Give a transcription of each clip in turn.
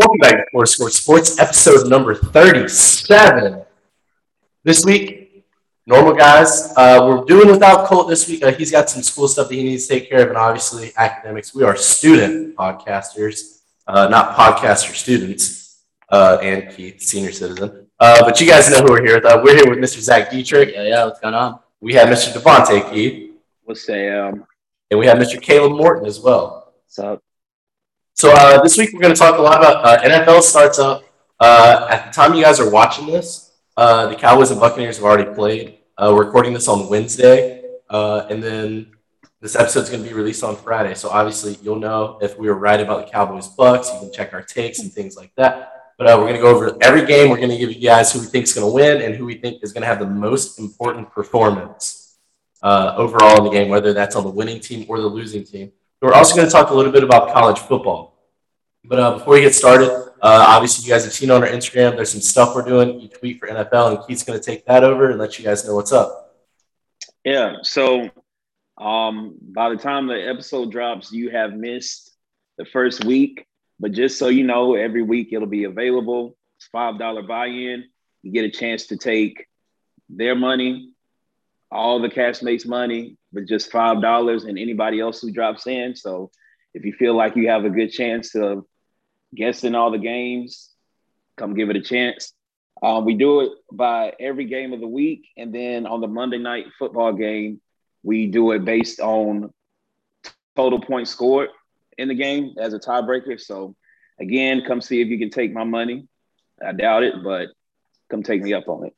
Welcome back to Four Score Sports, episode number 37. This week, normal guys. Uh, we're doing without Colt this week. Uh, he's got some school stuff that he needs to take care of, and obviously, academics. We are student podcasters, uh, not podcaster students, uh, and Keith, senior citizen. Uh, but you guys know who we're here with. Uh, we're here with Mr. Zach Dietrich. Yeah, yeah, what's going on? We have Mr. Devontae Keith, What's Sam? and we have Mr. Caleb Morton as well. What's up? So uh, this week we're going to talk a lot about uh, NFL starts up. Uh, at the time you guys are watching this, uh, the Cowboys and Buccaneers have already played. Uh, we're recording this on Wednesday, uh, and then this episode's going to be released on Friday. So obviously you'll know if we were right about the Cowboys Bucks. You can check our takes and things like that. But we're going to go over every game. We're going to give you guys who we think is going to win and who we think is going to have the most important performance overall in the game, whether that's on the winning team or the losing team. We're also going to talk a little bit about college football. But uh, before we get started, uh, obviously you guys have seen on our Instagram, there's some stuff we're doing. You tweet for NFL, and Keith's going to take that over and let you guys know what's up. Yeah. So, um, by the time the episode drops, you have missed the first week. But just so you know, every week it'll be available. It's five dollar buy-in. You get a chance to take their money, all the castmates money, but just five dollars, and anybody else who drops in. So, if you feel like you have a good chance of guessing all the games, come give it a chance. Um, we do it by every game of the week, and then on the Monday night football game, we do it based on total points scored in the game as a tiebreaker. So, again, come see if you can take my money. I doubt it, but come take me up on it.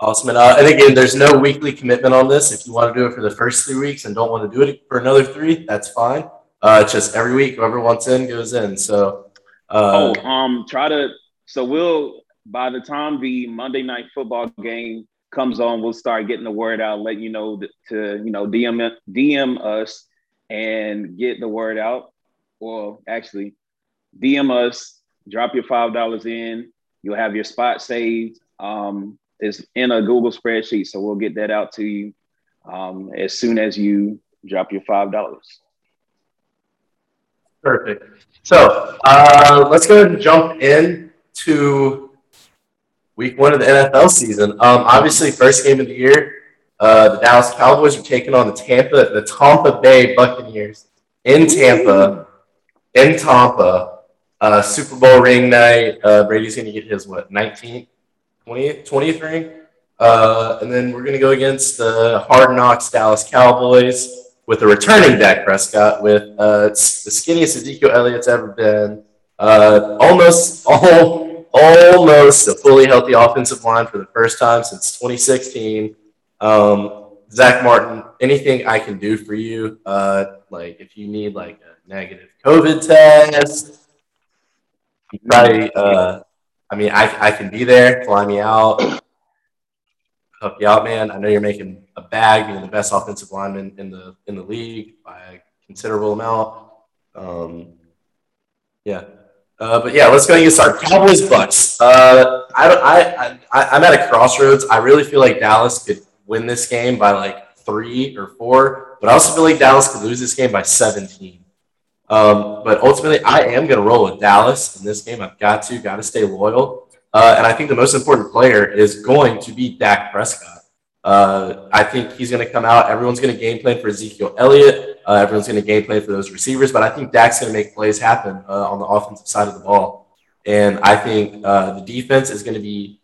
Awesome. And, uh, and again, there's no weekly commitment on this. If you want to do it for the first three weeks and don't want to do it for another three, that's fine. Uh, just every week, whoever wants in goes in. So, uh, oh, um, try to. So we'll by the time the Monday night football game comes on, we'll start getting the word out, letting you know to you know DM DM us and get the word out. Well, actually, DM us, drop your five dollars in. You'll have your spot saved. Um, it's in a Google spreadsheet, so we'll get that out to you um, as soon as you drop your five dollars. Perfect. So uh, let's go ahead and jump in to week one of the NFL season. Um, obviously, first game of the year, uh, the Dallas Cowboys are taking on the Tampa, the Tampa Bay Buccaneers in Tampa, in Tampa. Uh, Super Bowl ring night. Uh, Brady's going to get his what 19th, 20th, 20th ring. Uh, and then we're going to go against the Hard Knocks Dallas Cowboys with a returning Dak Prescott, with uh, the skinniest Ezekiel Elliott's ever been, uh, almost all, almost a fully healthy offensive line for the first time since 2016. Um, Zack Martin, anything I can do for you, uh, like if you need like a negative COVID test, probably, uh, I mean, I, I can be there, fly me out, help you out, man. I know you're making a bag, being the best offensive lineman in the in the league by a considerable amount. Um, yeah, uh, but yeah, let's go and get started. Cowboys Bucks. Uh, I don't. I, I I'm at a crossroads. I really feel like Dallas could win this game by like three or four, but I also feel like Dallas could lose this game by 17. Um, but ultimately, I am going to roll with Dallas in this game. I've got to, got to stay loyal. Uh, and I think the most important player is going to be Dak Prescott. Uh, I think he's going to come out. Everyone's going to game plan for Ezekiel Elliott. Uh, everyone's going to game plan for those receivers. But I think Dak's going to make plays happen uh, on the offensive side of the ball. And I think uh, the defense is going to be.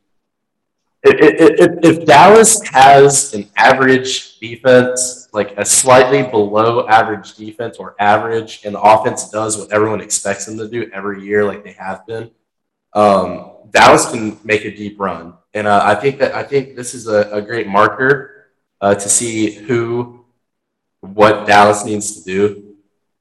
If, if, if Dallas has an average defense, like a slightly below average defense or average, and the offense does what everyone expects them to do every year, like they have been, um, Dallas can make a deep run, and uh, I think that I think this is a, a great marker uh, to see who, what Dallas needs to do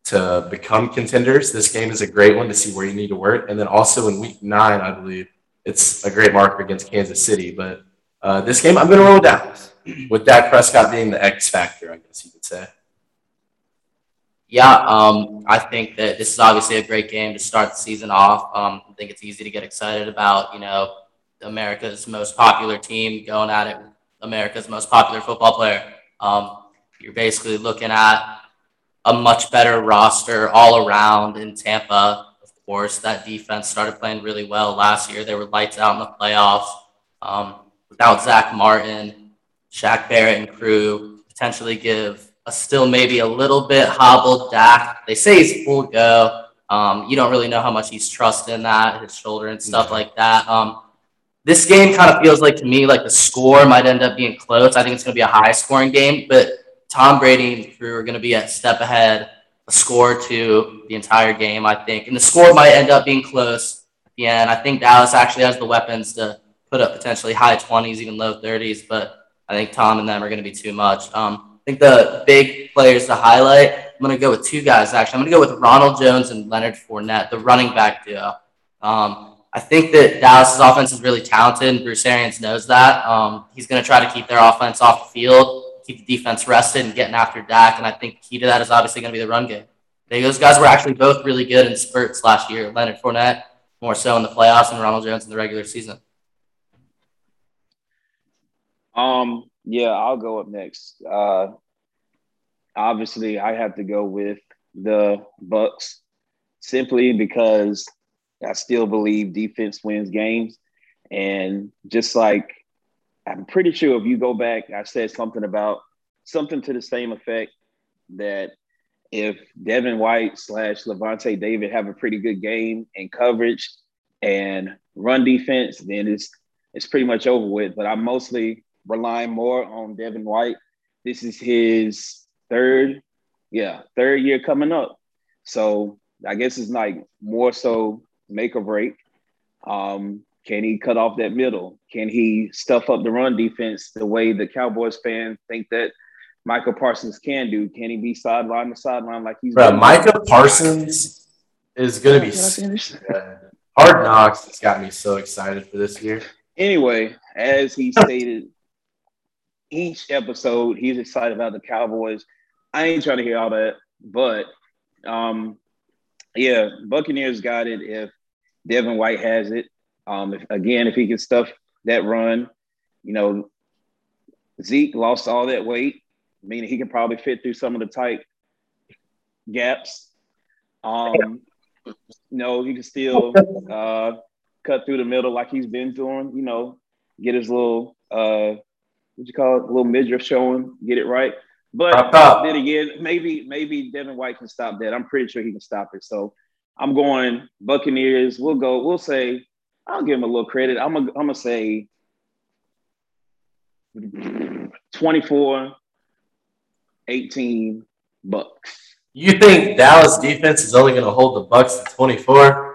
to become contenders. This game is a great one to see where you need to work, and then also in Week Nine, I believe it's a great marker against Kansas City. But uh, this game, I'm going to roll Dallas with Dak Prescott being the X factor, I guess you could say. Yeah, um, I think that this is obviously a great game to start the season off. Um, I think it's easy to get excited about, you know, America's most popular team going at it, America's most popular football player. Um, you're basically looking at a much better roster all around in Tampa. Of course. That defense started playing really well last year. They were lights out in the playoffs. Um, without Zack Martin, Shaq Barrett, and crew, potentially give still maybe a little bit hobbled Dak. They say he's full go. Um, you don't really know how much he's trusting that, his shoulder and stuff like that. Um, this game kind of feels like to me like the score might end up being close. I think it's going to be a high scoring game, but Tom Brady and crew are going to be a step ahead, a score to the entire game, I think. And the score might end up being close at the end. I think Dallas actually has the weapons to put up potentially high 20s, even low 30s, but I think Tom and them are going to be too much. Um, think the big players to highlight, I'm going to go with two guys, actually. I'm going to go with Ronald Jones and Leonard Fournette, the running back duo. Um, I think that Dallas's offense is really talented, and Bruce Arians knows that. Um, he's going to try to keep their offense off the field, keep the defense rested, and getting after Dak. And I think key to that is obviously going to be the run game. Those guys were actually both really good in spurts last year. Leonard Fournette more so in the playoffs, and Ronald Jones in the regular season. Um, yeah, I'll go up next. Uh, obviously, I have to go with the Bucks simply because I still believe defense wins games, and just like I'm pretty sure if you go back, I said something about something to the same effect that if Devin White slash Lavonte David have a pretty good game and coverage and run defense, then it's it's pretty much over with. But I'm mostly relying more on Devin White. This is his third, yeah, third year coming up. So I guess it's like more so make or break. Um, can he cut off that middle? Can he stuff up the run defense the way the Cowboys fans think that Michael Parsons can do? Can he be sideline to sideline like he's? Bro, Micah Parsons is going to be hard knocks. It's got me so excited for this year. Anyway, as he stated, each episode he's excited about the Cowboys. I ain't trying to hear all that, but um, yeah, Buccaneers got it if Devin White has it. Um, if, again, if he can stuff that run, you know, Zeke lost all that weight, meaning he can probably fit through some of the tight gaps. Um, you know, he can still uh, cut through the middle like he's been doing. You know, get his little uh, what you call it, a little midriff showing, get it right. But then again, maybe maybe Devin White can stop that. I'm pretty sure he can stop it. So I'm going Buccaneers. We'll go. We'll say I'll give him a little credit. I'm gonna I'm gonna say 24 18 bucks. You think Dallas defense is only going to hold the Bucks to 24?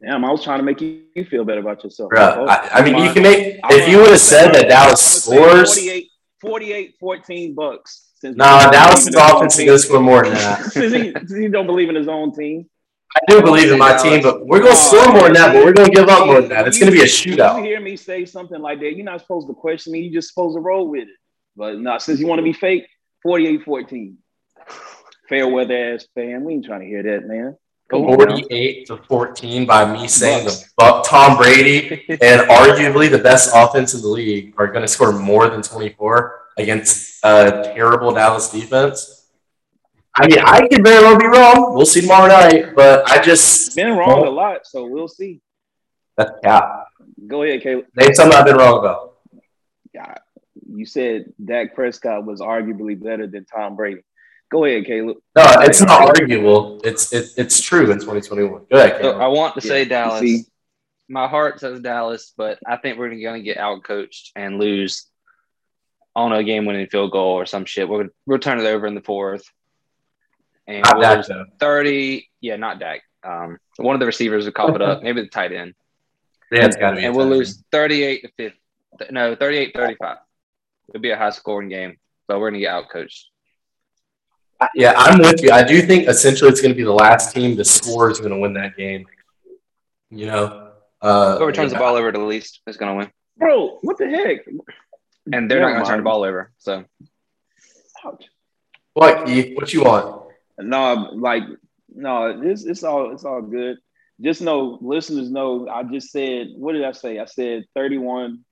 Damn, I was trying to make you, feel better about yourself. Bro, oh, I, I mean, you can make if you would have said that Dallas scores 48, 48 14 bucks. Since nah, Dallas' offense is going to score more than that. since, he, since he don't believe in his own team. I do believe in my Dallas. team, but we're going to score more than that, but we're going to give up more than that. It's going to be a shootout. You hear me say something like that, you're not supposed to question me. You're just supposed to roll with it. But no, since you want to be fake, 48 14. Fair weather ass fan. We ain't trying to hear that, man. 48 to 14 by me saying the Buck, Tom Brady and arguably the best offense in the league are going to score more than 24 against a terrible Dallas defense. I mean, I could very well be wrong. We'll see tomorrow night, but I just been wrong well, a lot, so we'll see. That's cap. Go ahead, Caleb. Name something I've been wrong about. Yeah, you said Dak Prescott was arguably better than Tom Brady. Go ahead, Caleb. No, it's not arguable. It's it, it's true in 2021. Go ahead, Caleb. So I want to yeah. say Dallas. My heart says Dallas, but I think we're going to get out coached and lose on a game winning field goal or some shit. We'll we'll turn it over in the fourth. And not we'll Dak, though. 30. Yeah, not Dak. Um, one of the receivers will cop it up. Maybe the tight end. Yeah, it's got to be. And we'll lose 38 to 50. No, 38 35. It'll be a high scoring game, but we're going to get out coached. Yeah, I'm with you. I do think essentially it's going to be the last team to score is going to win that game. You know, uh, whoever turns yeah. the ball over to the least is going to win. Bro, what the heck? And they're not going to turn the ball over. So, what Keith? What you want? No, like no, it's it's all it's all good. Just know, listeners know. I just said, what did I say? I said thirty-one.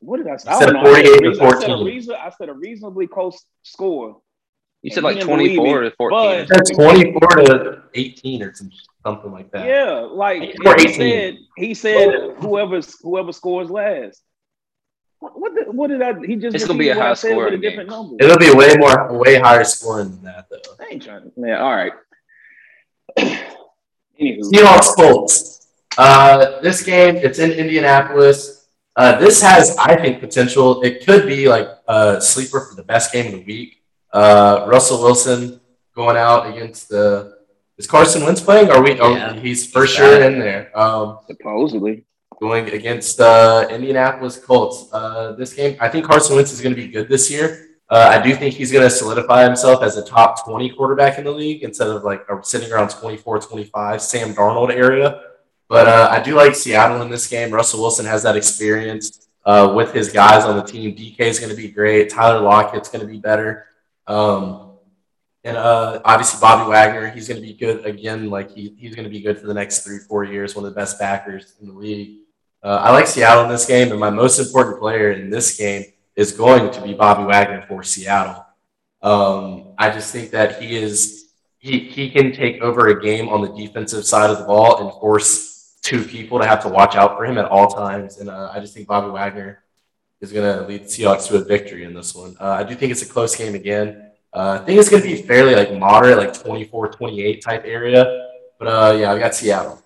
What did I say? I said forty-eight to fourteen. I said, a reason, I said a reasonably close score you said like 24 to 14. That's 24 to 18 or something. something like that. Yeah, like he said, he said whoever whoever scores last. What, what, the, what did I? He just it's gonna be a high score with a different number. It'll be way more, way higher scoring than that, though. I ain't trying. Yeah, all right. Anywho. Seahawks Colts. Uh, this game, it's in Indianapolis. Uh, this has, I think, potential. It could be like a sleeper for the best game of the week. Uh, Russell Wilson going out against the. Is Carson Wentz playing? Are we? Oh, yeah. he's for sure in there. Um, Supposedly going against uh, Indianapolis Colts. Uh, this game, I think Carson Wentz is going to be good this year. Uh, I do think he's going to solidify himself as a top 20 quarterback in the league instead of like sitting around 24, 25, Sam Darnold area. But uh, I do like Seattle in this game. Russell Wilson has that experience uh, with his guys on the team. DK is going to be great. Tyler Lockett's going to be better. Um, and uh, obviously Bobby Wagner, he's going to be good again. Like he, he's going to be good for the next three, four years. One of the best backers in the league. Uh, I like Seattle in this game, and my most important player in this game is going to be Bobby Wagner for Seattle. Um, I just think that he is he he can take over a game on the defensive side of the ball and force two people to have to watch out for him at all times. And uh, I just think Bobby Wagner is going to lead the Seahawks to a victory in this one. Uh, I do think it's a close game again. Uh, I think it's going to be fairly like moderate, like 24-28 type area. But uh, yeah, I got Seattle.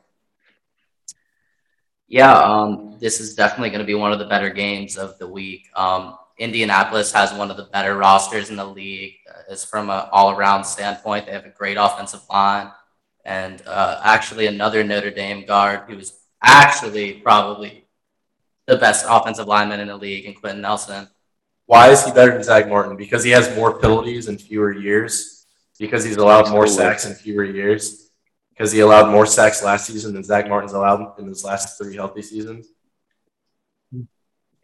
Yeah, um, this is definitely going to be one of the better games of the week. Um, Indianapolis has one of the better rosters in the league. Uh, it's from an all-around standpoint. They have a great offensive line, and uh, actually another Notre Dame guard who is actually probably the best offensive lineman in the league, and Quenton Nelson. Why is he better than Zack Martin? Because he has more penalties in fewer years. Because he's allowed more sacks in fewer years because he allowed more sacks last season than Zack Martin's allowed in his last three healthy seasons.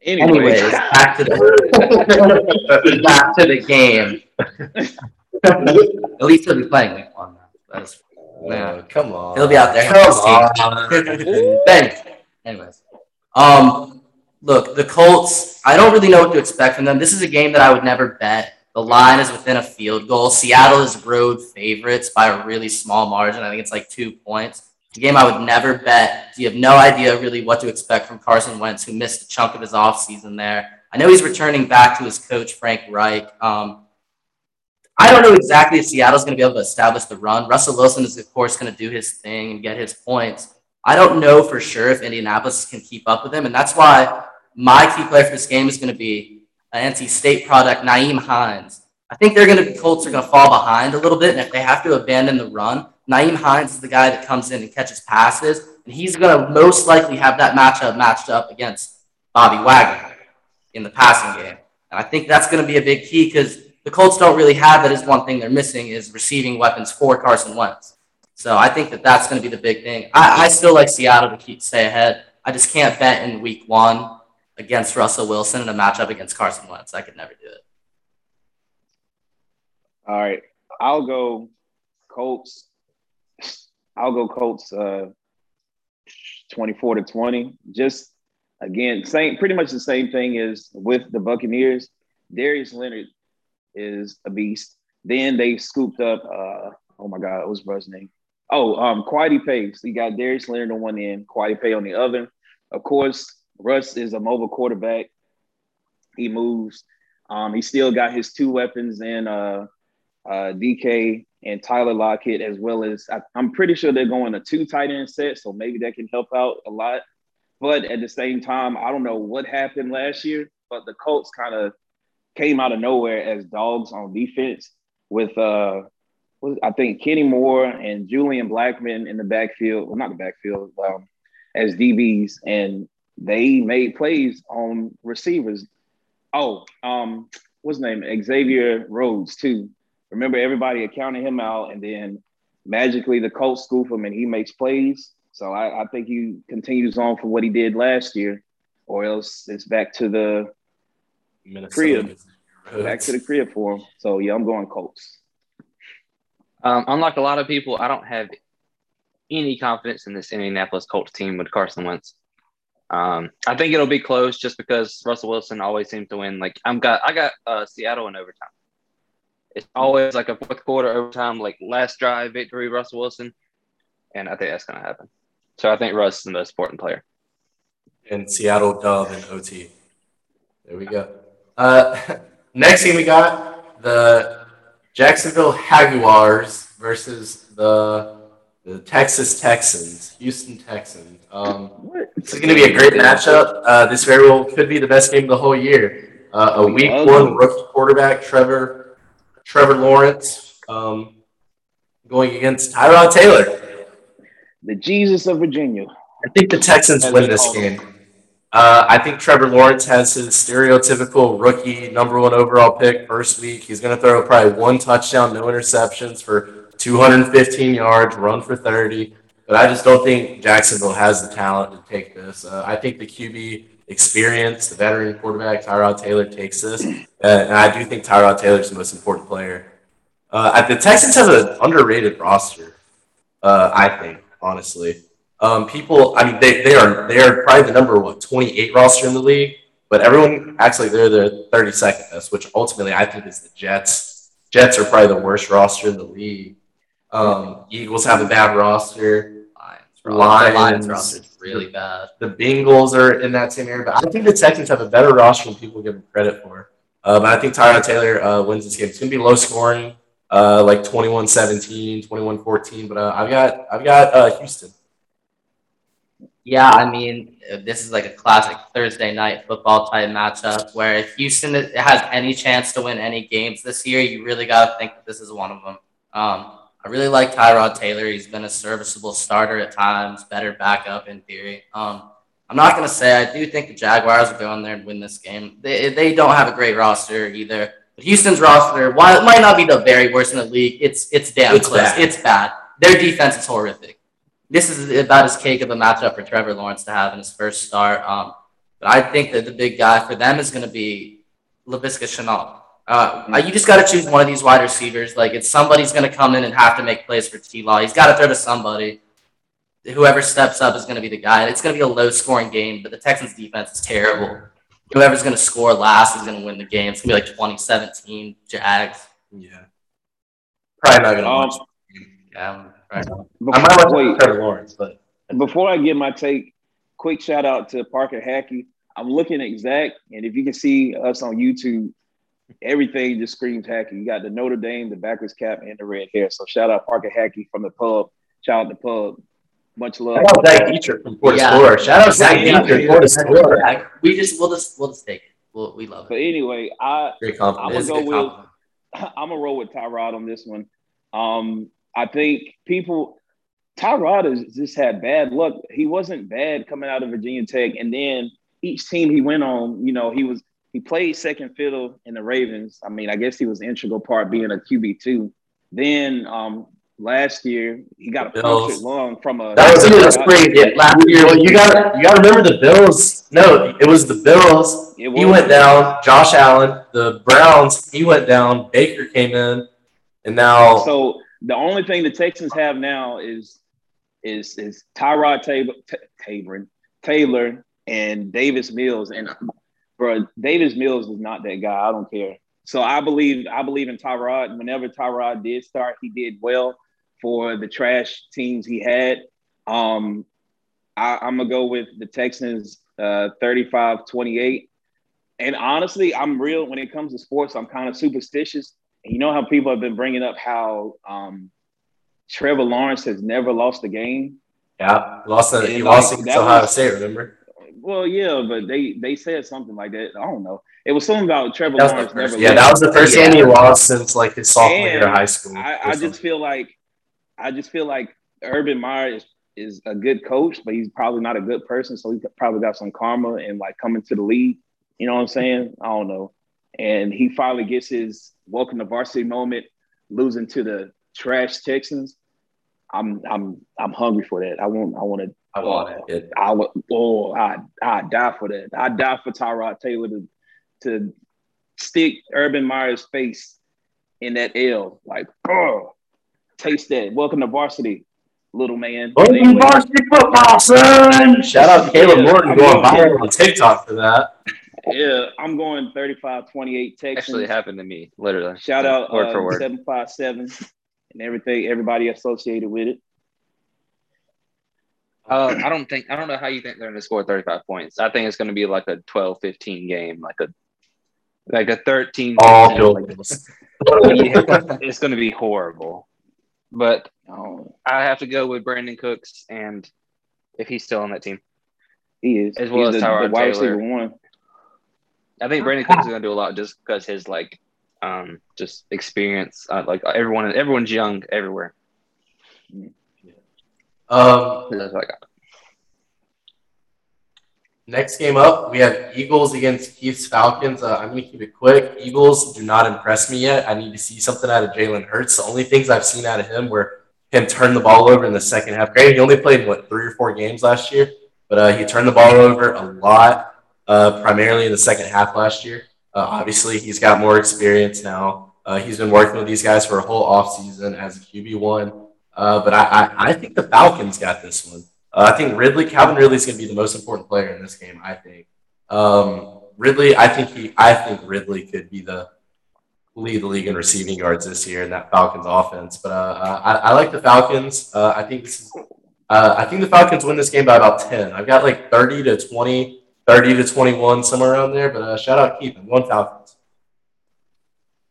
Anyways, back to the back to the game. At least he'll be playing week one. That's, yeah. come on. He'll be out there. Come on. ben. Anyways, um, look, the Colts. I don't really know what to expect from them. This is a game that I would never bet the line is within a field goal. Seattle is road favorites by a really small margin. I think it's like two points. A game I would never bet. You have no idea really what to expect from Carson Wentz, who missed a chunk of his offseason there. I know he's returning back to his coach, Frank Reich. Um, I don't know exactly if Seattle's going to be able to establish the run. Russell Wilson is, of course, going to do his thing and get his points. I don't know for sure if Indianapolis can keep up with him. And that's why my key player for this game is going to be an NC State product, Nyheim Hines. I think they're going to Colts are going to fall behind a little bit, and if they have to abandon the run, Nyheim Hines is the guy that comes in and catches passes, and he's going to most likely have that matchup matched up against Bobby Wagner in the passing game. And I think that's going to be a big key because the Colts don't really have that. Is one thing they're missing is receiving weapons for Carson Wentz. So I think that that's going to be the big thing. I, I still like Seattle to keep stay ahead. I just can't bet in week one against Russell Wilson in a matchup against Carson Wentz. I could never do it. All right. I'll go Colts. I'll go Colts uh 24 to 20. Just again, same pretty much the same thing as with the Buccaneers. Darius Leonard is a beast. Then they scooped up uh oh my god, what was brother's name? Oh, um Kwity Paye. So you got Darius Leonard on one end, Kwity Paye on the other. Of course, Russ is a mobile quarterback. He moves. Um, he still got his two weapons in uh, uh, DK and Tyler Lockett, as well as I, am pretty sure they're going a two tight end set, so maybe that can help out a lot. But at the same time, I don't know what happened last year, but the Colts kind of came out of nowhere as dogs on defense with uh, I think Kenny Moore and Julian Blackmon in the backfield, well, not the backfield, um, as DBs, and they made plays on receivers. Oh, um, what's his name? Xavier Rhodes too. Remember, everybody accounted him out, and then magically the Colts scoop him, and he makes plays. So I, I think he continues on from what he did last year, or else it's back to the crib, back to the crib for him. So yeah, I'm going Colts. Um, unlike a lot of people, I don't have any confidence in this Indianapolis Colts team with Carson Wentz. Um, I think it'll be close just because Russell Wilson always seems to win. Like I'm got I got uh, Seattle in overtime. It's always like a fourth quarter overtime, like last drive victory, Russell Wilson. and I think that's going to happen. So I think Russ is the most important player. And Seattle Dove and OT. There we go. Uh, next thing we got the Jacksonville Jaguars versus the the Texas Texans, Houston Texans. Um, this is going to be a great matchup. Uh, this very well could be the best game of the whole year. Uh, a week one rookie quarterback, Trevor Trevor Lawrence, um, going against Tyrod Taylor. The Jesus of Virginia. I think the Texans win this game. Uh, I think Trevor Lawrence has his stereotypical rookie number one overall pick first week. He's going to throw probably one touchdown, no interceptions for 215 yards, run for 30. But I just don't think Jacksonville has the talent to take this. Uh, I think the QB experience, the veteran quarterback Tyrod Taylor takes this, uh, and I do think Tyrod Taylor is the most important player. Uh, the Texans have an underrated roster, uh, I think, honestly. Um, people, I mean, they, they are they are probably the number what 28 roster in the league, but everyone actually they're the 32nd best, which ultimately I think is the Jets. Jets are probably the worst roster in the league. Um, Eagles have a bad roster. Lions, Lions roster is really bad. The Bengals are in that same area, but I think the Texans have a better roster than people give them credit for. Uh, but I think Tyrod Taylor uh, wins this game. It's going to be low scoring, uh, like 21-17, 21-14, but uh, I've got I've got uh, Houston. Yeah, I mean, this is like a classic Thursday night football type matchup where if Houston has any chance to win any games this year, you really got to think that this is one of them. Um, I really like Tyrod Taylor. He's been a serviceable starter at times, better backup in theory. Um, I'm not going to say I do think the Jaguars will go in there and win this game. They, they don't have a great roster either. But Houston's roster, while it might not be the very worst in the league, it's it's damn it's close. Bad. It's bad. Their defense is horrific. This is about as cake of a matchup for Trevor Lawrence to have in his first start. Um, but I think that the big guy for them is going to be Laviska Shenault. Uh, you just got to choose one of these wide receivers. Like it's somebody's going to come in and have to make plays for T Law. He's got to throw to somebody. Whoever steps up is going to be the guy. And it's going to be a low scoring game, but the Texans defense is terrible. Whoever's going to score last is going to win the game. It's going to be like 2017 Jags. Yeah. Probably not going to watch. Yeah. Right. Before, I might watch Trevor Lawrence, but before I give my take, quick shout out to Parker Hackey. I'm looking at Zach, and if you can see us on YouTube, everything just screams Hackey. You got the Notre Dame, the backwards cap, and the red hair. So shout out Parker Hackey from the pub. Shout out the pub. Much love. Shout out Zach Dietrich from Florida yeah. Score. Shout out Zach Dietrich from Florida Score. We just we'll just we'll just take it. We'll, we love it. But anyway, I Great compliment. I'm gonna go with I'm gonna roll with Tyrod on this one. Um, I think people Tyrod has just had bad luck. He wasn't bad coming out of Virginia Tech, and then each team he went on, you know, he was he played second fiddle in the Ravens. I mean, I guess he was an integral part being a QB two. Then um, last year he got a punctured lung from a. That was a spring. Yeah, last year. Well, you got you got to remember the Bills. No, it was the Bills. Was. He went down. Josh Allen. The Browns. He went down. Baker came in, and now. So the only thing the Texans have now is is is Tyrod Tabor, Taylor, Taylor and Davis Mills, and bro, Davis Mills is not that guy. I don't care. So I believe I believe in Tyrod. Whenever Tyrod did start, he did well for the trash teams he had. Um, I, am gonna go with the Texans uh, 35-28. And honestly, I'm real when it comes to sports. I'm kind of superstitious. And you know how people have been bringing up how um, Trevor Lawrence has never lost a game. Yeah, lost a, he lost against Ohio was, State. Remember? Well, yeah, but they they said something like that. I don't know. It was something about Trevor Lawrence never. Yeah, that was the first game he lost since like his sophomore year of high school. I, I just feel like I just feel like Urban Meyer is, is a good coach, but he's probably not a good person. So he probably got some karma and like coming to the league. You know what I'm saying? I don't know. And he finally gets his welcome to varsity moment, losing to the trash Texans. I'm I'm I'm hungry for that. I want I want to. I want it. I would. Oh, I I die for that. I die for Tyrod Taylor to to stick Urban Meyer's face in that L. Like, oh, taste that. Welcome to varsity, little man. Welcome anyway. to varsity football, son. Shout out to Caleb yeah, Morton going viral on TikTok for that. Yeah, I'm going 35 28 Texans. Actually happened to me, literally. Shout out word uh, for word. 757 and everything, everybody associated with it. Uh, I don't think I don't know how you think they're going to score 35 points. I think it's going to be like a 12-15 game, like a like a 13 All like, it's going to be horrible. But oh, I have to go with Brandin Cooks and if he's still on that team. He is. As well he's as the, Tyrod the wide Taylor. receiver one. I think Brandin Cooks is going to do a lot just because his like um just experience. Uh, like everyone, everyone's young everywhere. Um, That's what I got. next game up, we have Eagles against Keith's Falcons. Uh, I'm going to keep it quick. Eagles do not impress me yet. I need to see something out of Jalen Hurts. The only things I've seen out of him were him turn the ball over in the second half. Granted, he only played, what, three or four games last year, but uh, he turned the ball over a lot, uh, primarily in the second half last year. Uh, obviously, he's got more experience now. Uh, he's been working with these guys for a whole offseason as a QB1. Uh, but I, I, I, think the Falcons got this one. Uh, I think Ridley, Calvin Ridley is going to be the most important player in this game. I think um, Ridley. I think he. I think Ridley could be the lead the league in receiving yards this year in that Falcons offense. But uh, I, I, like the Falcons. Uh, I think is, uh, I think the Falcons win this game by about ten. I've got like thirty to 20, 30 to twenty one somewhere around there. But uh, shout out Keith. I'm going Falcons.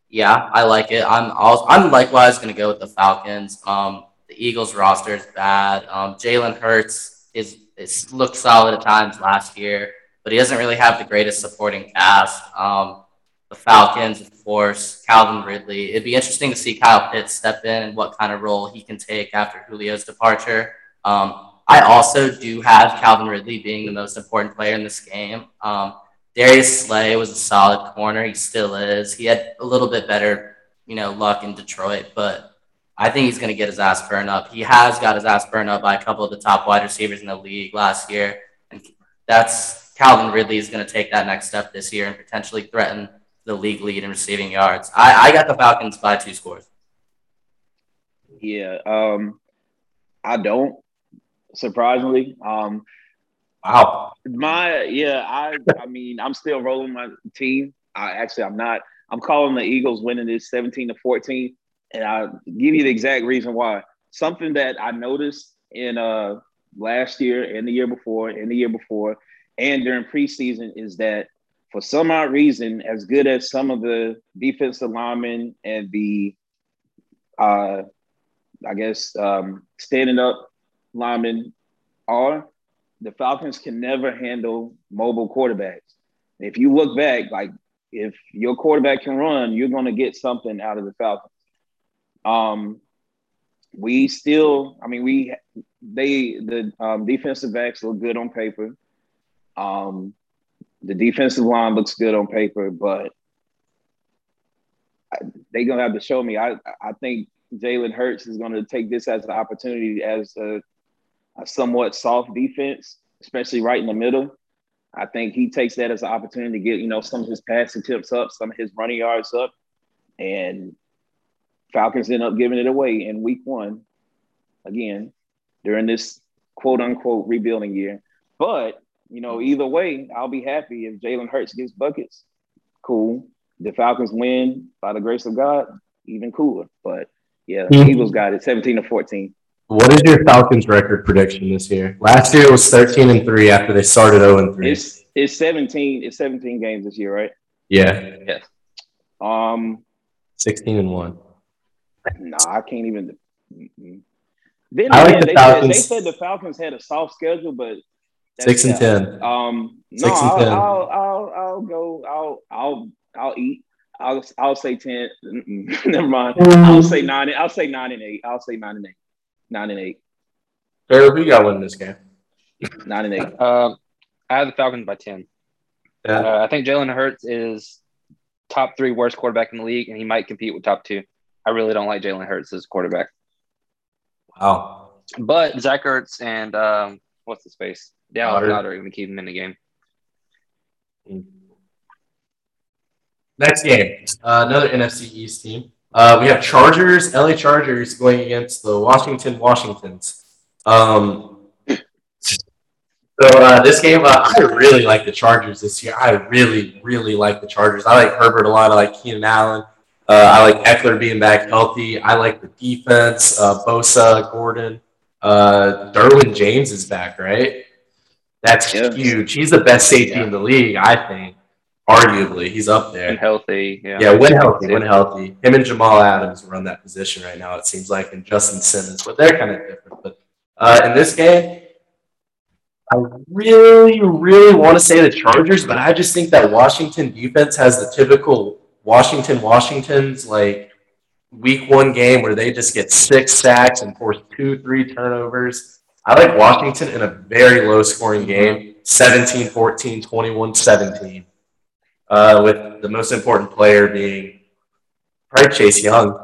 Yeah, I like it. I'm also, I'm likewise going to go with the Falcons. Um, the Eagles roster is bad. Um, Jalen Hurts is, is looked solid at times last year, but he doesn't really have the greatest supporting cast. Um, the Falcons, of course, Calvin Ridley. It'd be interesting to see Kyle Pitts step in and what kind of role he can take after Julio's departure. Um, I also do have Calvin Ridley being the most important player in this game. Um, Darius Slay was a solid corner. He still is. He had a little bit better, you know, luck in Detroit, but I think he's going to get his ass burned up. He has got his ass burned up by a couple of the top wide receivers in the league last year. And that's Calvin Ridley is going to take that next step this year and potentially threaten the league lead in receiving yards. I, I got the Falcons by two scores. Yeah, um, I don't. Surprisingly, um, wow. My yeah, I I mean I'm still rolling my team. I actually I'm not. I'm calling the Eagles winning this 17 to 14 and I'll give you the exact reason why. Something that I noticed in uh last year and the year before and the year before and during preseason is that for some odd reason, as good as some of the defensive linemen and the uh I guess um standing up linemen are, the Falcons can never handle mobile quarterbacks. If you look back, like if your quarterback can run, you're going to get something out of the Falcons. Um, we still, I mean, we they the um, defensive backs look good on paper. Um, the defensive line looks good on paper, but they're gonna have to show me. I I think Jalen Hurts is gonna take this as an opportunity as a, a somewhat soft defense, especially right in the middle. I think he takes that as an opportunity to get you know some of his passing tips up, some of his running yards up, and Falcons end up giving it away in week one, again, during this quote unquote rebuilding year. But, you know, either way, I'll be happy if Jalen Hurts gets buckets. Cool. The Falcons win by the grace of God, even cooler. But yeah. Eagles got it 17 to 14. What is your Falcons record prediction this year? Last year it was 13 and 3 after they started 0 and 3. It's it's 17, it's 17 games this year, right? Yeah. Yes. Um 16 and 1. No, I can't even. Then I like the they, Falcons. Said, they said the Falcons had a soft schedule, but six and ten. Um, no, six I'll, 10. I'll, I'll, I'll go. I'll, I'll, I'll eat. I'll, I'll say ten. Never mind. I'll say nine. I'll say nine and eight. I'll say nine and eight. Nine and eight. Caleb, who got winning this game? Nine and eight. Um, I have the Falcons by ten. Yeah. Uh, I think Jalen Hurts is top three worst quarterback in the league, and he might compete with top two. I really don't like Jalen Hurts as quarterback. Wow. But Zach Ertz and um, what's his face? Dallas Goedert are going to keep him in the game. Next game, uh, another NFC East team. Uh, we have Chargers, LA Chargers going against the Washington Washingtons. Um, so uh, this game, uh, I really like the Chargers this year. I really, really like the Chargers. I like Herbert a lot. I like Keenan Allen. Uh, I like Ekeler being back healthy. I like the defense, uh, Bosa, Gordon. Uh, Derwin James is back, right? That's yeah. huge. He's the best safety yeah. in the league, I think. Arguably, he's up there. When healthy, yeah. Yeah, when healthy, when healthy. Him and Jamal Adams run that position right now. It seems like, and Justin Simmons, but they're kind of different. But uh, in this game, I really, really want to say the Chargers, but I just think that Washington defense has the typical Washington Washington's like week one game where they just get six sacks and force two, three turnovers. I like Washington in a very low scoring game 17 14, 21 17, uh, with the most important player being probably Chase Young.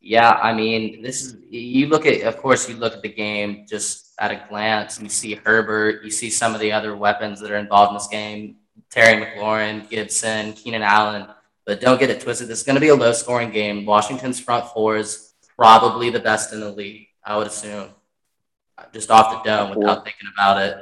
Yeah, I mean, this is you look at, of course, you look at the game just at a glance. And you see Herbert, you see some of the other weapons that are involved in this game Terry McLaurin, Gibson, Keenan Allen. But don't get it twisted. This is going to be a low scoring game. Washington's front four is probably the best in the league, I would assume. Just off the dome without thinking about it.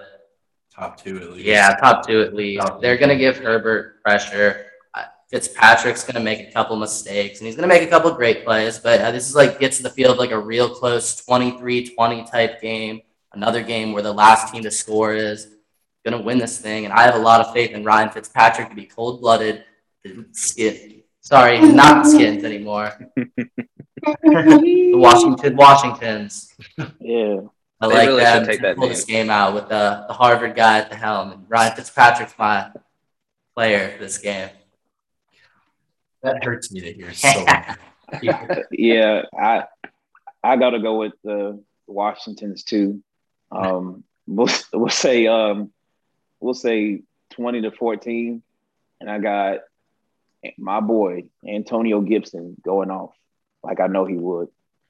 Top two at least. Yeah, top two at least. They're going to give Herbert pressure. Uh, Fitzpatrick's going to make a couple mistakes and he's going to make a couple great plays, but uh, this is like gets to the field like a real close 23 20 type game. Another game where the last team to score is going to win this thing. And I have a lot of faith in Ryan Fitzpatrick to be cold blooded, skin. Sorry, not skins anymore. the Washington Washingtons. Yeah. I like really them take to pull this game out with the, the Harvard guy at the helm. And Ryan Fitzpatrick's my player for this game. That hurts me to hear so yeah, I I gotta go with the Washingtons too. Um, we'll we'll say um, we'll say 20 to 14. And I got my boy, Antonio Gibson, going off like I know he would.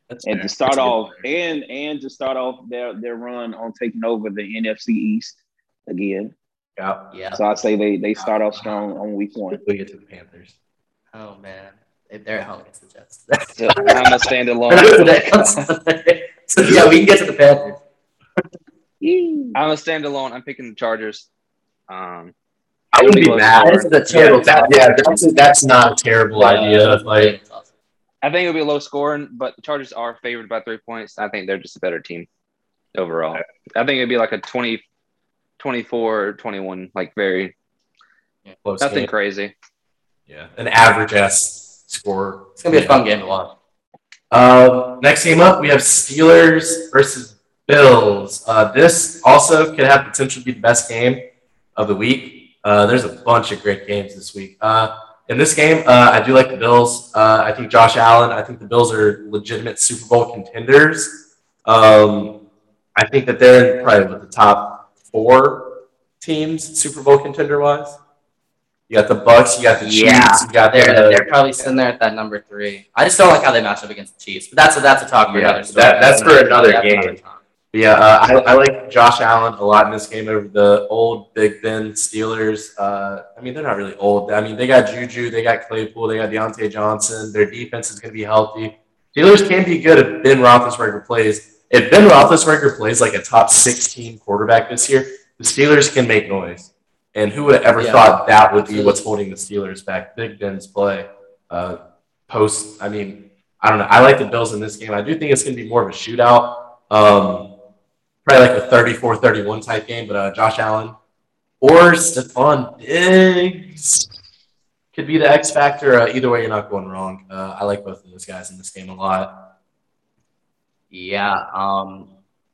That's and fair. to start That's off and and to start off their their run on taking over the NFC East again. Yeah. Yeah. So I say they they start off strong on week one. We get to the Panthers. Oh man. If They're at home against the Jets. so I'm a standalone. so yeah, we can get to the Panthers. I'm a standalone. I'm picking the Chargers. Um, I wouldn't be mad. That's a terrible. Yeah, that, yeah that's, that's not a terrible yeah, idea. Like, I think it'll be a low scoring, but the Chargers are favored by three points. I think they're just a better team overall. I think it'd be like a 20, 24, 21, like very Close nothing game. crazy. Yeah, an average S score. It's gonna be a fun game to watch. Uh, next game up, we have Steelers versus Bills. Uh, this also could have potential to be the best game of the week. Uh, there's a bunch of great games this week. Uh, in this game, uh, I do like the Bills. Uh, I think Josh Allen. I think the Bills are legitimate Super Bowl contenders. Um, I think that they're probably with the top four teams Super Bowl contender wise. You got the Bucks. You got the Chiefs. Yeah, you got they're the, they're probably sitting there at that number three. I just don't like how they match up against the Chiefs, but that's a, that's a talk for yeah, another story. That, that's for another game yeah, uh, I, I, like Josh Allen a lot in this game over the old Big Ben Steelers. Uh, I mean, they're not really old. I mean, they got Juju, they got Claypool, they got Diontae Johnson. Their defense is going to be healthy. Steelers can be good if Ben Roethlisberger plays. If Ben Roethlisberger plays like a top 16 quarterback this year, the Steelers can make noise. And who would have ever yeah. thought that would be what's holding the Steelers back? Big Ben's play. Uh, post, I mean, I don't know. I like the Bills in this game. I do think it's going to be more of a shootout. Um, probably like a 34 31 type game, but uh, Josh Allen or Stefon Diggs could be the X factor. Uh, either way, you're not going wrong. Uh, I like both of those guys in this game a lot. Yeah, um,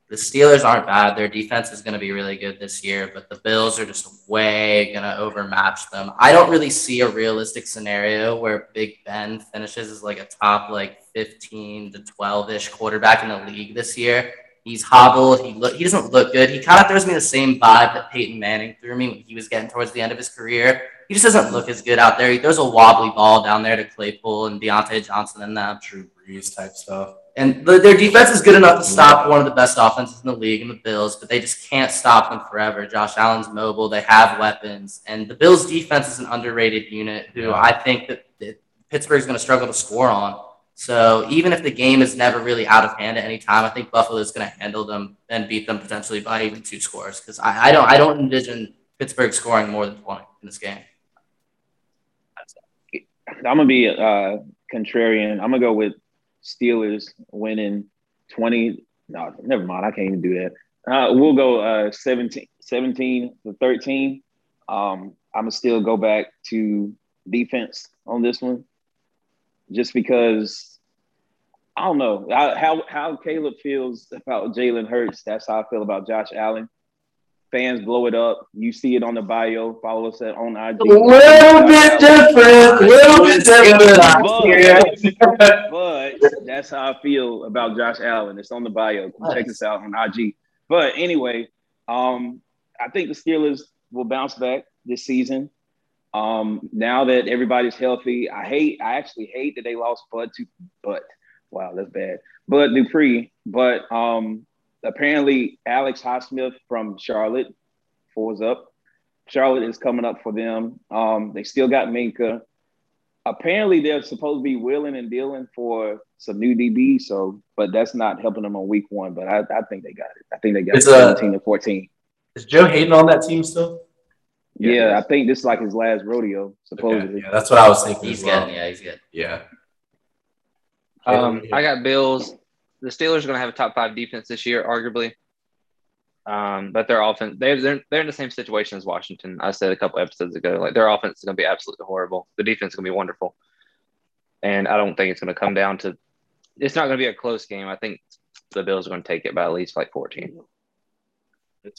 the Steelers aren't bad. Their defense is going to be really good this year, but the Bills are just way going to overmatch them. I don't really see a realistic scenario where Big Ben finishes as like a top like 15 to 12 ish quarterback in the league this year. He's hobbled. He look. He doesn't look good. He kind of throws me the same vibe that Peyton Manning threw me when he was getting towards the end of his career. He just doesn't look as good out there. He throws a wobbly ball down there to Claypool and Diontae Johnson and them. Drew Brees type stuff. And the, their defense is good enough to stop one of the best offenses in the league in the Bills, but they just can't stop them forever. Josh Allen's mobile. They have weapons, and the Bills' defense is an underrated unit who I think that, that Pittsburgh's going to struggle to score on. So even if the game is never really out of hand at any time, I think Buffalo is going to handle them and beat them potentially by even two scores. Because I, I, don't I don't envision Pittsburgh scoring more than twenty in this game. I'm gonna be uh, contrarian. I'm gonna go with Steelers winning 20. No, never mind. I can't even do that. Uh, we'll go uh, 17, 17 to 13. Um, I'm gonna still go back to defense on this one, just because I don't know how how Caleb feels about Jalen Hurts. That's how I feel about Josh Allen. Fans blow it up. You see it on the bio. Follow us at on IG. A little bit different. A little bit different. But, but that's how I feel about Josh Allen. It's on the bio. Check us out on IG. But anyway, um, I think the Steelers will bounce back this season. Um, now that everybody's healthy, I hate. I actually hate that they lost Bud to, but wow, that's bad. Bud Dupree, but um, apparently Alex Highsmith from Charlotte, fours up. Charlotte is coming up for them. Um, they still got Minkah. Apparently, they're supposed to be willing and dealing for some new DB. So, but that's not helping them on week one. But I, I think they got it. I think they got it's 17 a, to 14. Is Joe Haden on that team still? Yeah, yeah I think this is like his last rodeo, supposedly. Okay. Yeah, that's what I was thinking. He's well. good. Yeah, he's good. Yeah. Um, I got Bills. The Steelers are going to have a top five defense this year, arguably. Um, but their offense, they're, they're they're in the same situation as Washington. I said a couple episodes ago, like their offense is going to be absolutely horrible. The defense is going to be wonderful, and I don't think it's going to come down to. It's not going to be a close game. I think the Bills are going to take it by at least like fourteen.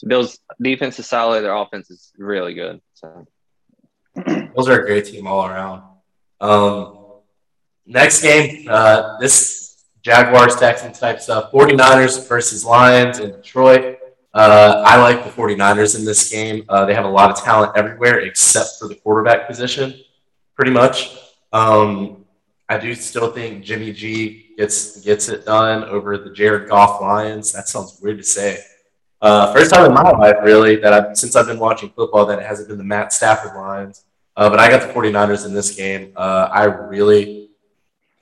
Bills defense is solid. Their offense is really good. So, Bills are a great team all around. Um, next game, uh, this Jaguars Texans type stuff. 49ers versus Lions in Detroit. Uh, I like the 49ers in this game. Uh, they have a lot of talent everywhere except for the quarterback position, pretty much. Um, I do still think Jimmy G gets gets it done over the Jared Goff Lions. That sounds weird to say. Uh, first time in my life, really, that I've, since I've been watching football, that it hasn't been the Matt Stafford Lions. Uh, but I got the 49ers in this game. Uh, I really,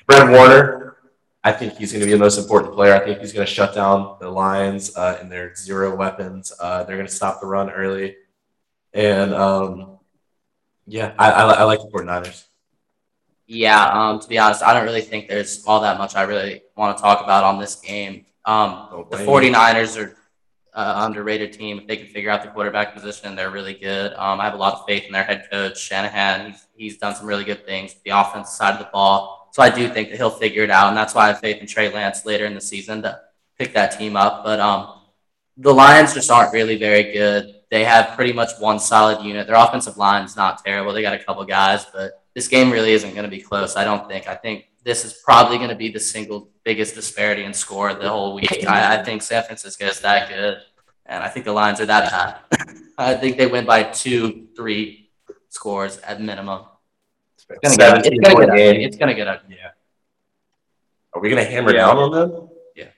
Fred Warner, I think he's going to be the most important player. I think he's going to shut down the Lions uh, and their zero weapons. Uh, they're going to stop the run early. And um, yeah, I, I, I, like the 49ers. Yeah, um, to be honest, I don't really think there's all that much I really want to talk about on this game. Um, the 49ers are uh, underrated team. If they can figure out the quarterback position, they're really good. Um, I have a lot of faith in their head coach Shanahan. He's, he's done some really good things the offensive side of the ball. So I do think that he'll figure it out, and that's why I have faith in Trey Lance later in the season to pick that team up. But um, the Lions just aren't really very good. They have pretty much one solid unit. Their offensive line is not terrible. They got a couple guys, but this game really isn't going to be close. I don't think. I think this is probably going to be the single biggest disparity in score the whole week. I, I think San Francisco is that good, and I think the lines are that bad. I think they win by two, three scores at minimum. It's gonna, get, it's gonna get ugly. It's gonna get ugly. Yeah. Are we gonna hammer yeah. down on them? Yeah.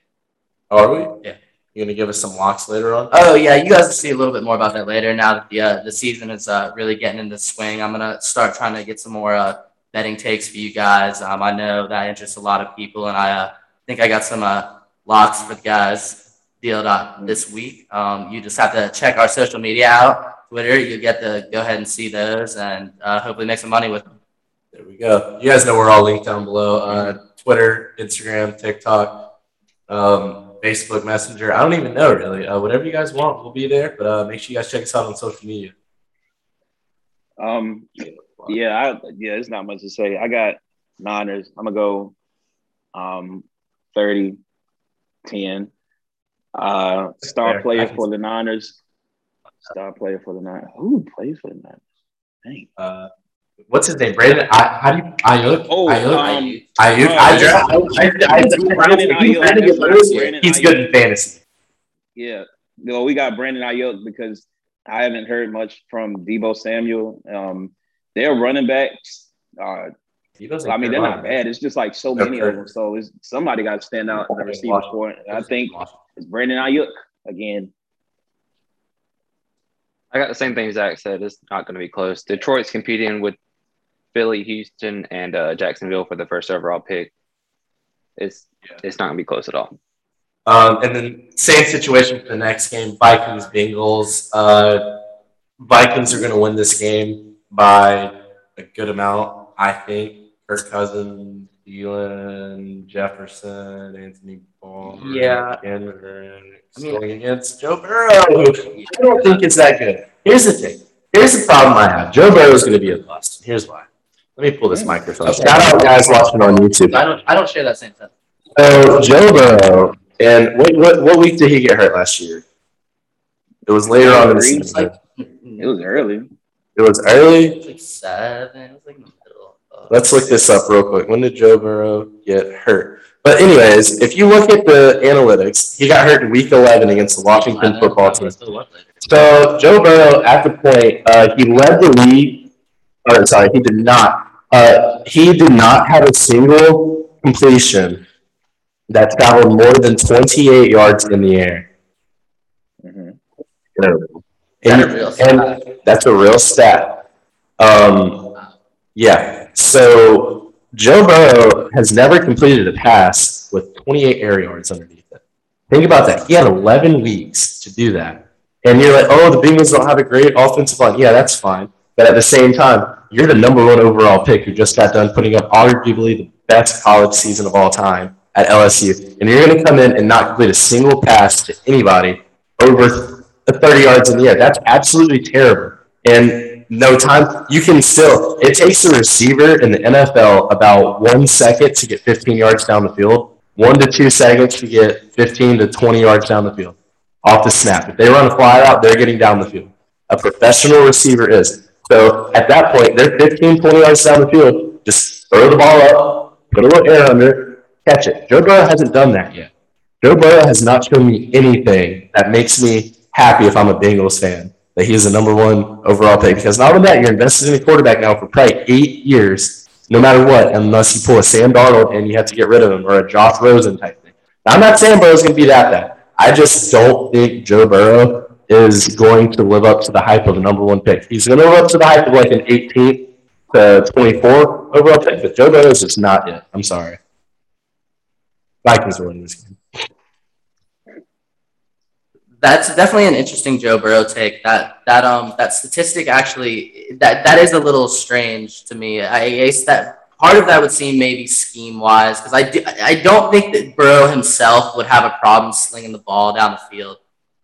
Oh, are we? Yeah. You gonna give us some locks later on? Oh yeah, you guys will see a little bit more about that later. Now that the uh, the season is uh, really getting into swing, I'm gonna start trying to get some more uh, betting takes for you guys. Um, I know that interests a lot of people, and I uh, think I got some uh, locks for the guys deal up this week. Um, you just have to check our social media out, Twitter. You get to go ahead and see those, and uh, hopefully make some money with them. There we go. You guys know we're all linked down below. Uh, Twitter, Instagram, TikTok. Um, Facebook Messenger. I don't even know really. Uh, whatever you guys want, we'll be there. But uh, make sure you guys check us out on social media. Um, yeah, I, yeah, there's not much to say. I got Niners. I'm gonna go um 30, 10. Uh, star player for the Niners. Star player for the Niners. Who plays for the Niners? Dang. Uh, what's his name? Brandon. I, how do you Aiyuk? Oh, Aiyuk. Um, Aiyuk. oh, I, yeah. I, I, I. Brandon He's good in fantasy. Yeah. No, we got Brandon Aiyuk because I haven't heard much from Deebo Samuel. Um, their running backs. Uh, He doesn't. I mean, they're not bad. It's just like so They're many of them. So it's somebody got to stand out in the receiver for it. I think it's Brandon Aiyuk again. I got the same thing Zach said. It's not going to be close. Detroit's competing with Philly, Houston, and uh, Jacksonville for the first overall pick. It's Yeah. it's not going to be close at all. Um, and then same situation for the next game, Vikings Bengals. Uh, Vikings are going to win this game by a good amount, I think. Kirk Cousins Thielen, Jefferson, Anthony Barr, Yeah. Cameron, going against Joe Burrow. I don't think it's that good. Here's the thing. Here's the problem I have. Joe Burrow is going to be a bust. Here's why. Let me pull this hmm. microphone. Okay. Shout out guys watching on YouTube. I don't. I don't share that same sense. So Joe Burrow, and what, what what week did he get hurt last year? It was later on in the season. It was early. It was early. It was like seven. It was like in the middle. Of, Let's look this up real quick. When did Joe Burrow get hurt? But anyways, if you look at the analytics, he got hurt in Week 11 against the Washington football team. So Joe Burrow, at the point, uh, he led the league. Or sorry, he did not. Uh, he did not have a single completion that traveled more than 28 yards in the air. Mhm. That And, a real and that's a real stat. Um, yeah. So Joe Burrow has never completed a pass with 28 air yards underneath it. Think about that. He had 11 weeks to do that. And you're like, oh, the Bengals don't have a great offensive line. Yeah, that's fine. But at the same time, you're the number one overall pick who just got done putting up arguably the best college season of all time at LSU. And you're going to come in and not complete a single pass to anybody over 30 yards in the air. That's absolutely terrible. And no time, you can still, it takes a receiver in the NFL about one second to get 15 yards down the field, one to two seconds to get 15 to 20 yards down the field off the snap. If they run a fly out, they're getting down the field. A professional receiver is. So at that point, they're 15, 20 yards down the field. Just throw the ball up, put a little air under, catch it. Joe Burrow hasn't done that yet. Joe Burrow has not shown me anything that makes me happy if I'm a Bengals fan that he is the number one overall pick. Because not only that, you're invested in a quarterback now for probably eight years, no matter what, unless you pull a Sam Darnold and you have to get rid of him or a Josh Rosen type thing. Now, I'm not saying Burrow's going to be that bad. I just don't think Joe Burrow is going to live up to the hype of the number one pick. He's going to live up to the hype of like an 18th to 24 overall pick, but Joe Burrow is just not yet. I'm sorry. Vikings are winning this game. That's definitely an interesting Joe Burrow take. That that um that statistic actually that that is a little strange to me. I that part of that would seem maybe scheme wise because I do, I don't think that Burrow himself would have a problem slinging the ball down the field.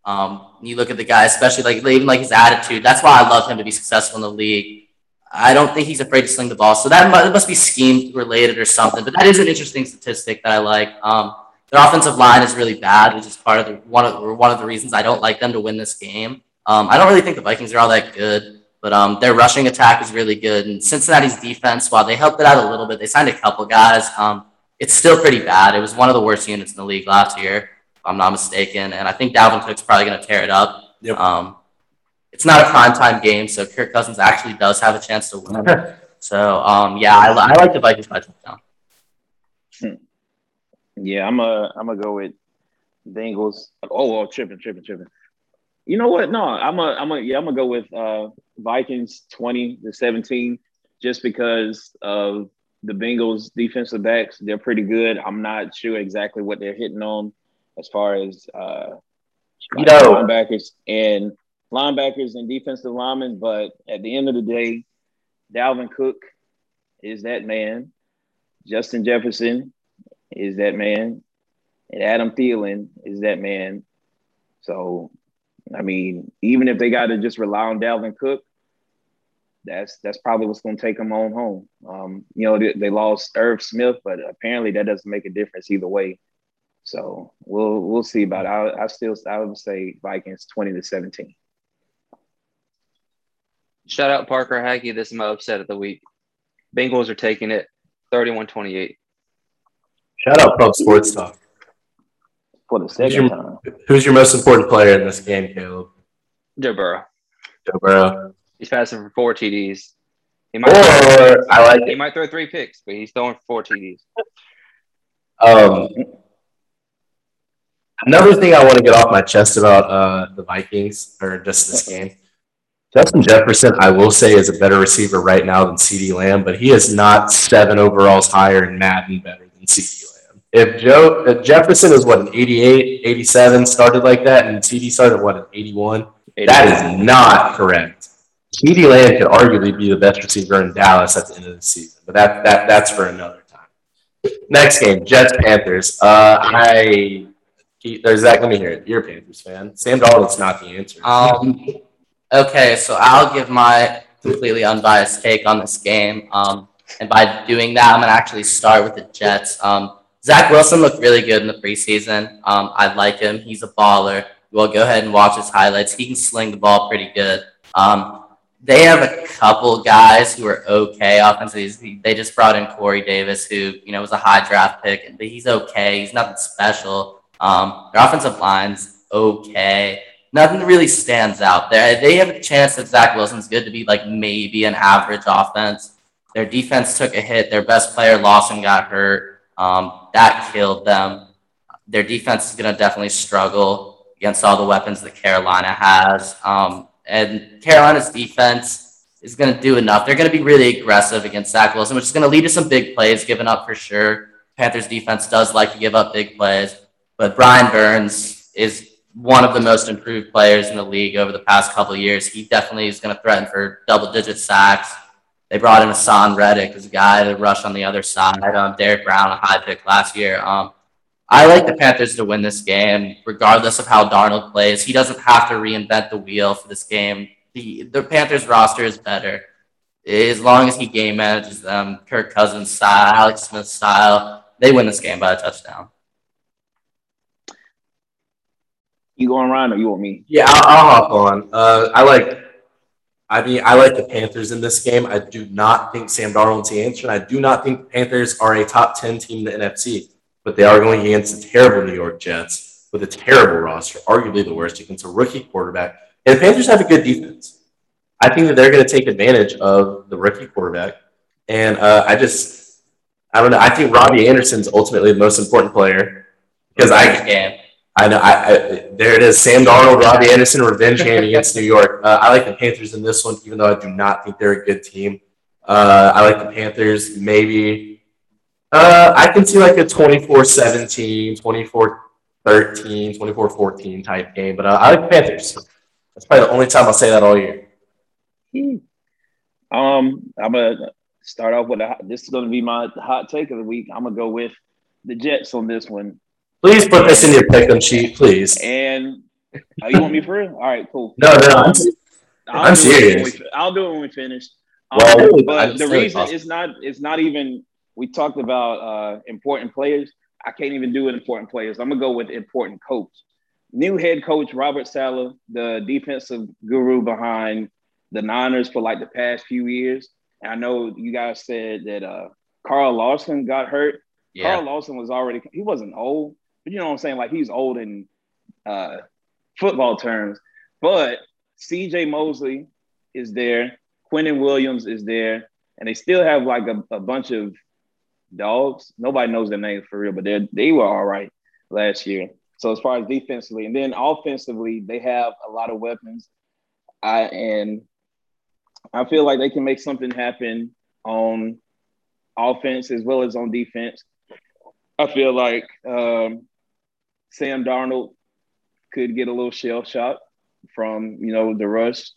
Um, you look at the guy, especially like even like his attitude. That's why I love him to be successful in the league. I don't think he's afraid to sling the ball. So that must, must be scheme related or something. But that is an interesting statistic that I like. Um, their offensive line is really bad, which is part of the one of one of the reasons I don't like them to win this game. Um, I don't really think the Vikings are all that good, but um, their rushing attack is really good. And Cincinnati's defense, while they helped it out a little bit, they signed a couple guys. Um, it's still pretty bad. It was one of the worst units in the league last year, if I'm not mistaken. And I think Dalvin Cook's probably going to tear it up. Yep. Um, it's not a prime time game, so Kirk Cousins actually does have a chance to win. So um, yeah, I, I like the Vikings by touchdown. Yeah, I'm a I'm gonna go with Bengals. Oh, oh, tripping, tripping, tripping. You know what? No, I'm a I'm a yeah, I'm gonna go with uh Vikings 20 to 17, just because of the Bengals defensive backs. They're pretty good. I'm not sure exactly what they're hitting on as far as uh like No. linebackers and linebackers and defensive linemen, but at the end of the day, Dalvin Cook is that man. Justin Jefferson is that man, and Adam Thielen is that man. So, I mean, even if they got to just rely on Dalvin Cook, that's that's probably what's going to take them on home. Um, you know, they, they lost Irv Smith, but apparently that doesn't make a difference either way. So we'll we'll see about. It. I I still I would say Vikings twenty to seventeen. Shout out Parker Hackey. This is my upset of the week. Bengals are taking it 31 28. Shout out Pub Sports Talk. For the Who's second your, time, who's your most important player in this game, Caleb? Joe Burrow. Joe Burrow. He's passing for four TDs. He might, Or I like he it. might throw three picks, but he's throwing four TDs. Um, another thing I want to get off my chest about uh, the Vikings or just this game. Justin Jefferson, I will say, is a better receiver right now than CeeDee Lamb, but he is not seven overalls higher and Madden better than CeeDee Lamb. If Joe if Jefferson is what an 88, 87 started like that, and CeeDee started what an 81, that is not correct. CeeDee Lamb could arguably be the best receiver in Dallas at the end of the season, but that that that's for another time. Next game, Jets Panthers. Uh, I there's Zach. Let me hear it. You're a Panthers fan. Sam Darnold's not the answer. Um, okay, so I'll give my completely unbiased take on this game. Um, and by doing that, I'm gonna actually start with the Jets. Um, Zach Wilson looked really good in the preseason. Um, I like him. He's a baller. Well, go ahead and watch his highlights. He can sling the ball pretty good. Um, they have a couple guys who are okay offensively. They just brought in Corey Davis, who you know was a high draft pick, but he's okay. He's nothing special. Um, their offensive line's okay. Nothing really stands out there. They have a chance that Zach Wilson's good to be like maybe an average offense. Their defense took a hit. Their best player Lawson got hurt. Um, that killed them. Their defense is going to definitely struggle against all the weapons that Carolina has. Um, and Carolina's defense is going to do enough. They're going to be really aggressive against Zach Wilson, which is going to lead to some big plays given up for sure. Panthers defense does like to give up big plays, but Brian Burns is one of the most improved players in the league over the past couple years. He definitely is going to threaten for double digit sacks. They brought in Haason Reddick as a guy to rush on the other side. Um, Derrick Brown, a high pick last year. Um, I like the Panthers to win this game, regardless of how Darnold plays. He doesn't have to reinvent the wheel for this game. The, the Panthers roster is better. As long as he game manages them, Kirk Cousins style, Alex Smith style, they win this game by a touchdown. You going around or you want me? Yeah, I'll, I'll hop on. Uh, I like. I mean, I like the Panthers in this game. I do not think Sam Darnold's the answer. And I do not think the Panthers are a top 10 team in the NFC but they are going against a terrible New York Jets with a terrible roster, arguably the worst against a rookie quarterback. And the Panthers have a good defense. I think that they're going to take advantage of the rookie quarterback. And uh, I just, I don't know. I think Robbie Anderson's ultimately the most important player because I game. I know. I, I, there it is. Sam Darnold, Robbie Anderson, revenge game against New York. Uh, I like the Panthers in this one, even though I do not think they're a good team. Uh, I like the Panthers maybe uh, I can see like a 24-17, 24-13, 24-14 type game, but uh, I like Panthers. That's probably the only time I'll say that all year. Um, I'm gonna start off with a. This is gonna be my hot take of the week. I'm gonna go with the Jets on this one. Please put this in your pick'em sheet, please. And oh, you want me for real? All right, cool. No, no, I'm, I'll I'm serious. We, I'll do it when we finish. Um, well, but the reason awesome. it's not it's not even we talked about uh, important players. I can't even do it important players. I'm gonna go with important coach. New head coach Robert Saleh, the defensive guru behind the Niners for like the past few years. And I know you guys said that uh, Carl Lawson got hurt. Yeah. Carl Lawson was already he wasn't old, but you know what I'm saying? Like he's old in uh, football terms. But CJ Mosley is there, Quinnen Williams is there, and they still have like a, a bunch of dogs. Nobody knows their names for real, but they they were all right last year. So as far as defensively, and then offensively, they have a lot of weapons. I and I feel like they can make something happen on offense as well as on defense. I feel like um, Sam Darnold could get a little shell shock from you know the rush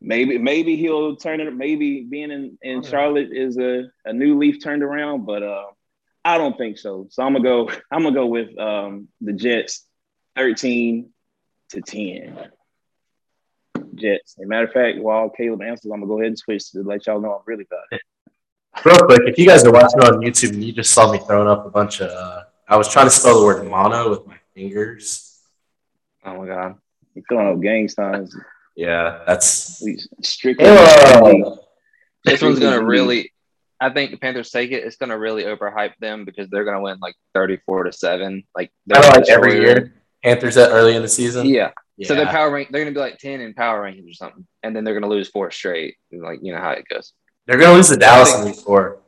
maybe maybe he'll turn it. Maybe being in, in Charlotte is a, a new leaf turned around, but uh, I don't think so. So I'm gonna go. I'm gonna go with um, the Jets, thirteen to ten. Jets. As a matter of fact, while Caleb answers, I'm gonna go ahead and switch to let y'all know I'm really bad. Real quick, if you guys are watching on YouTube and you just saw me throwing up a bunch of, uh, I was trying to spell the word mono with my fingers. Oh my god, you're throwing up gang signs. Yeah, that's strictly. this one's gonna really. I think the Panthers take it. It's gonna really overhype them because they're gonna win like thirty-four to seven. Like they're like every year. Panthers at early in the season. Yeah. yeah. So their power rank, they're gonna be like ten in power rankings or something, and then they're gonna lose four straight. Like you know how it goes. They're gonna lose to Dallas in week four.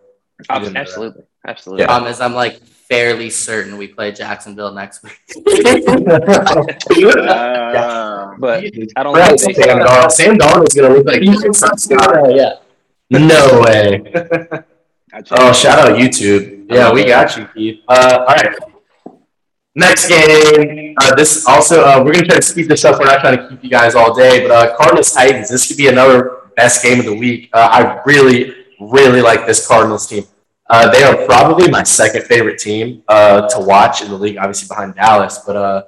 Absolutely, absolutely. Yeah. Um, is I'm like fairly certain we play Jacksonville next week. uh, but I don't right, think Sam, Darnold. Sam Darnold is going to look like he's oh, yeah. No way. oh, shout out YouTube. Yeah, we got you, Keith. Uh, all right. Next game. Uh, this also, uh, we're going to try to speed this up. We're not trying to keep you guys all day, but uh, Cardinals Titans. This could be another best game of the week. Uh, I really, really like this Cardinals team. Uh, they are probably my second favorite team uh, to watch in the league, obviously behind Dallas. But uh,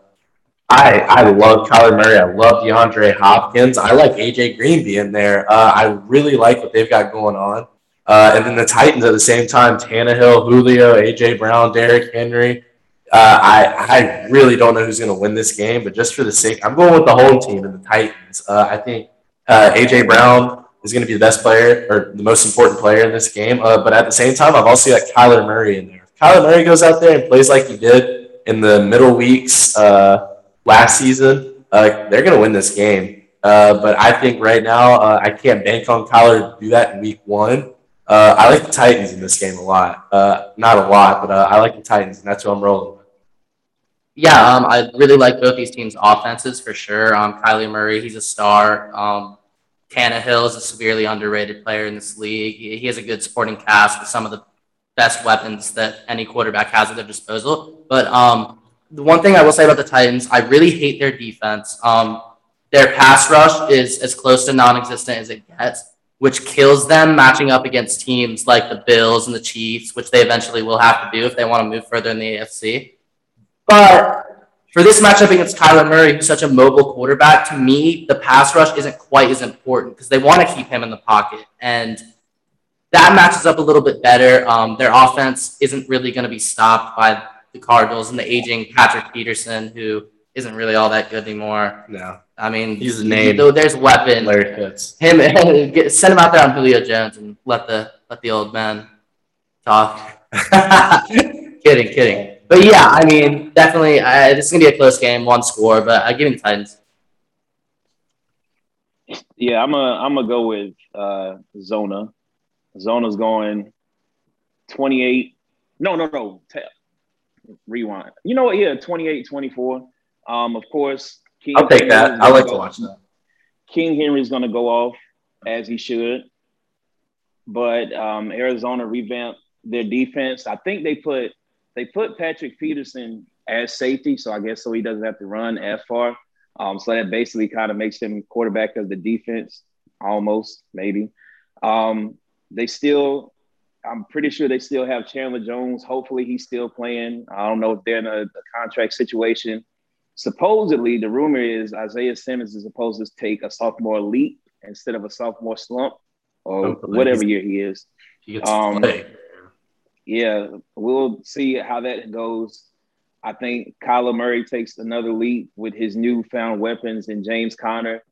I I love Kyler Murray. I love DeAndre Hopkins. I like AJ Green being there. Uh, I really like what they've got going on. Uh, and then the Titans at the same time: Tannehill, Julio, AJ Brown, Derrick Henry. Uh, I I really don't know who's going to win this game, but just for the sake, I'm going with the home team and the Titans. I think AJ Brown is going to be the best player or the most important player in this game. Uh, but at the same time, I've also got Kyler Murray in there. If Kyler Murray goes out there and plays like he did in the middle weeks uh, last season, uh, they're going to win this game. but I think right now I can't bank on Kyler to do that in week one. I like the Titans in this game a lot. not a lot, but I like the Titans, and that's who I'm rolling with. Yeah, um, I really like both these teams' offenses for sure. Um, Kyler Murray, he's a star. Um, Tannehill is a severely underrated player in this league. He, he has a good supporting cast with some of the best weapons that any quarterback has at their disposal. But um, the one thing I will say about the Titans, I really hate their defense. Um, their pass rush is as close to non-existent as it gets, which kills them matching up against teams like the Bills and the Chiefs, which they eventually will have to do if they want to move further in the AFC. But for this matchup against Kyler Murray, who's such a mobile quarterback, to me, the pass rush isn't quite as important because they want to keep him in the pocket. And that matches up a little bit better. Um, their offense isn't really going to be stopped by the Cardinals and the aging Patrick Peterson, who isn't really all that good anymore. No. I mean, he's a name. Though there's weapon. Larry Fitz. Him, send him out there on Julio Jones and let the let the old man talk. kidding, kidding. But yeah, I mean, definitely, uh, this is gonna be a close game, one score, but I give the Titans. Yeah, I'm a I'm gonna go with uh, Zona. Zona's going 28. No, no, no. Rewind. You know what? Yeah, 28, 24. Um, of course, King I'll take that. I like go, to watch that. King Henry's going to go off as he should, but um, Arizona revamped their defense. I think they put they put Patrick Peterson as safety, so I guess so he doesn't have to run as far. Um, so that basically kind of makes him quarterback of the defense, almost maybe. Um, they still, I'm pretty sure they still have Chandler Jones. Hopefully, he's still playing. I don't know if they're in a, a contract situation. Supposedly, the rumor is Isaiah Simmons is supposed to take a sophomore leap instead of a sophomore slump, or whatever year he is. He gets um, play yeah, we'll see how that goes. I think Kyler Murray takes another leap with his newfound weapons in James Conner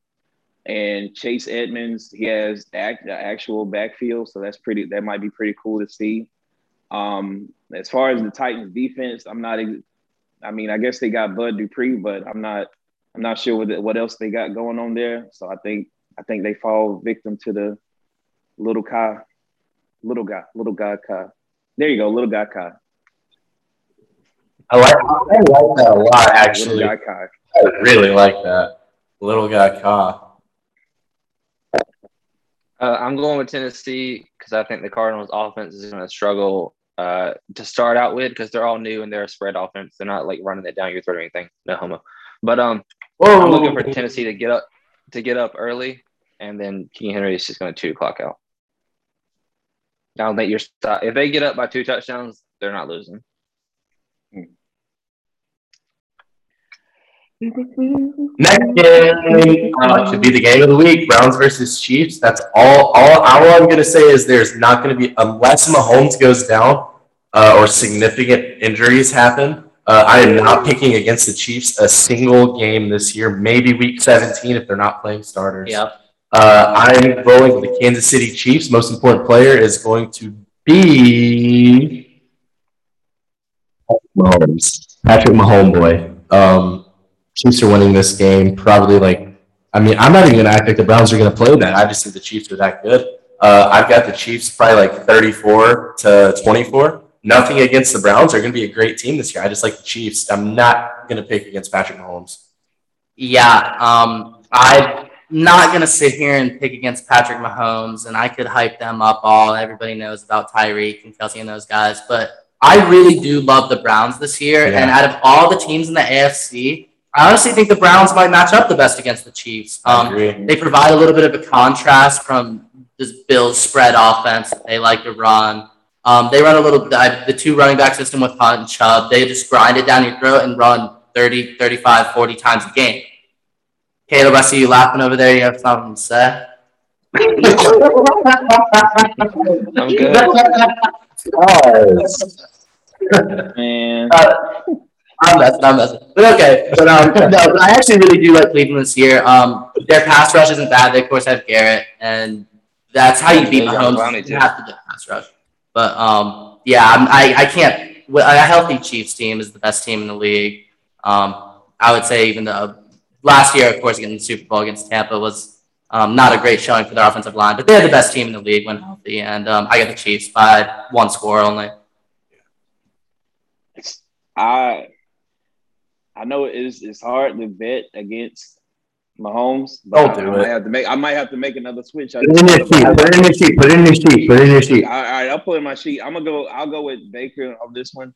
and Chase Edmonds. He has the actual backfield, so that's pretty. That might be pretty cool to see. Um, as far as the Titans' defense, I'm not. I mean, I guess they got Bud Dupree, but I'm not. I'm not sure what what else they got going on there. So I think I think they fall victim to the little Kai, little guy, little guy Kai. There you go, little guy Kai. I like I like that a lot actually. Little guy Kai. I really like that. Little guy Kai. Uh, I'm going with Tennessee because I think the Cardinals' offense is going to struggle uh, to start out with because they're all new and they're a spread offense. They're not like running it down your throat or anything. No homo. But um, Whoa. I'm looking for Tennessee to get up to get up early, and then King Henry is just going to two o'clock out. I don't think you're stop. If they get up by two touchdowns, they're not losing. Next game uh, should be the game of the week: Browns versus Chiefs. That's all. All, all I'm going to say is there's not going to be unless Mahomes goes down uh, or significant injuries happen. Uh, I am not picking against the Chiefs a single game this year. Maybe Week 17 if they're not playing starters. Yep. Uh, I'm rolling with the Kansas City Chiefs. Most important player is going to be Patrick Mahomes, Patrick Mahomes boy. Um, Chiefs are winning this game. Probably like, I mean, I'm not even going to act like the Browns are going to play that. I just think the Chiefs are that good. Uh, I've got the Chiefs probably like 34 to 24. Nothing against the Browns. They're going to be a great team this year. I just like the Chiefs. I'm not going to pick against Patrick Mahomes. Yeah, um, I not going to sit here and pick against Patrick Mahomes, and I could hype them up all. Everybody knows about Tyreek and Kelce and those guys, but I really do love the Browns this year. Yeah. And out of all the teams in the AFC, I honestly think the Browns might match up the best against the Chiefs. Um, they provide a little bit of a contrast from this Bills spread offense that they like to run. Um, they run a little the two running back system with Hunt and Chubb. They just grind it down your throat and run 30, 35, 40 times a game. Caleb, I see you laughing over there. You have something to say? I'm good. Man. Uh, I'm messing. I'm messing. But okay. But um, no, I actually really do like Cleveland this year. Um, their pass rush isn't bad. They of course have Garrett, and that's how you beat Mahomes. You have to get pass rush. But um, yeah, I'm, I I can't. A healthy Chiefs team is the best team in the league. Um, I would say even the last year, of course, getting the Super Bowl against Tampa was um, not a great showing for their offensive line, but they're the best team in the league when healthy. And um, I got the Chiefs by one score only. I I know it is it's hard to bet against Mahomes. Don't do I, it. I have to make I might have to make another switch. Put in your sheet. Put in your sheet. Put in your sheet. Put in your sheet. All right, I'll put in my sheet. I'm gonna go. I'll go with Baker on this one.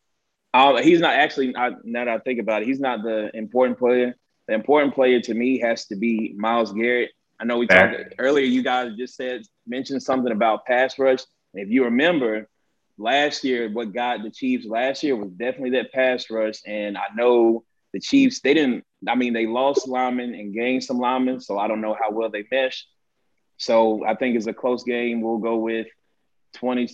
Um, he's not actually. I, now that I think about it, he's not the important player. The important player to me has to be Myles Garrett. I know we Fair. talked earlier. You guys just said mentioned something about pass rush. If you remember, last year, what got the Chiefs last year was definitely that pass rush. And I know the Chiefs, they didn't. I mean, they lost linemen and gained some linemen, so I don't know how well they mesh. So I think it's a close game. We'll go with 20.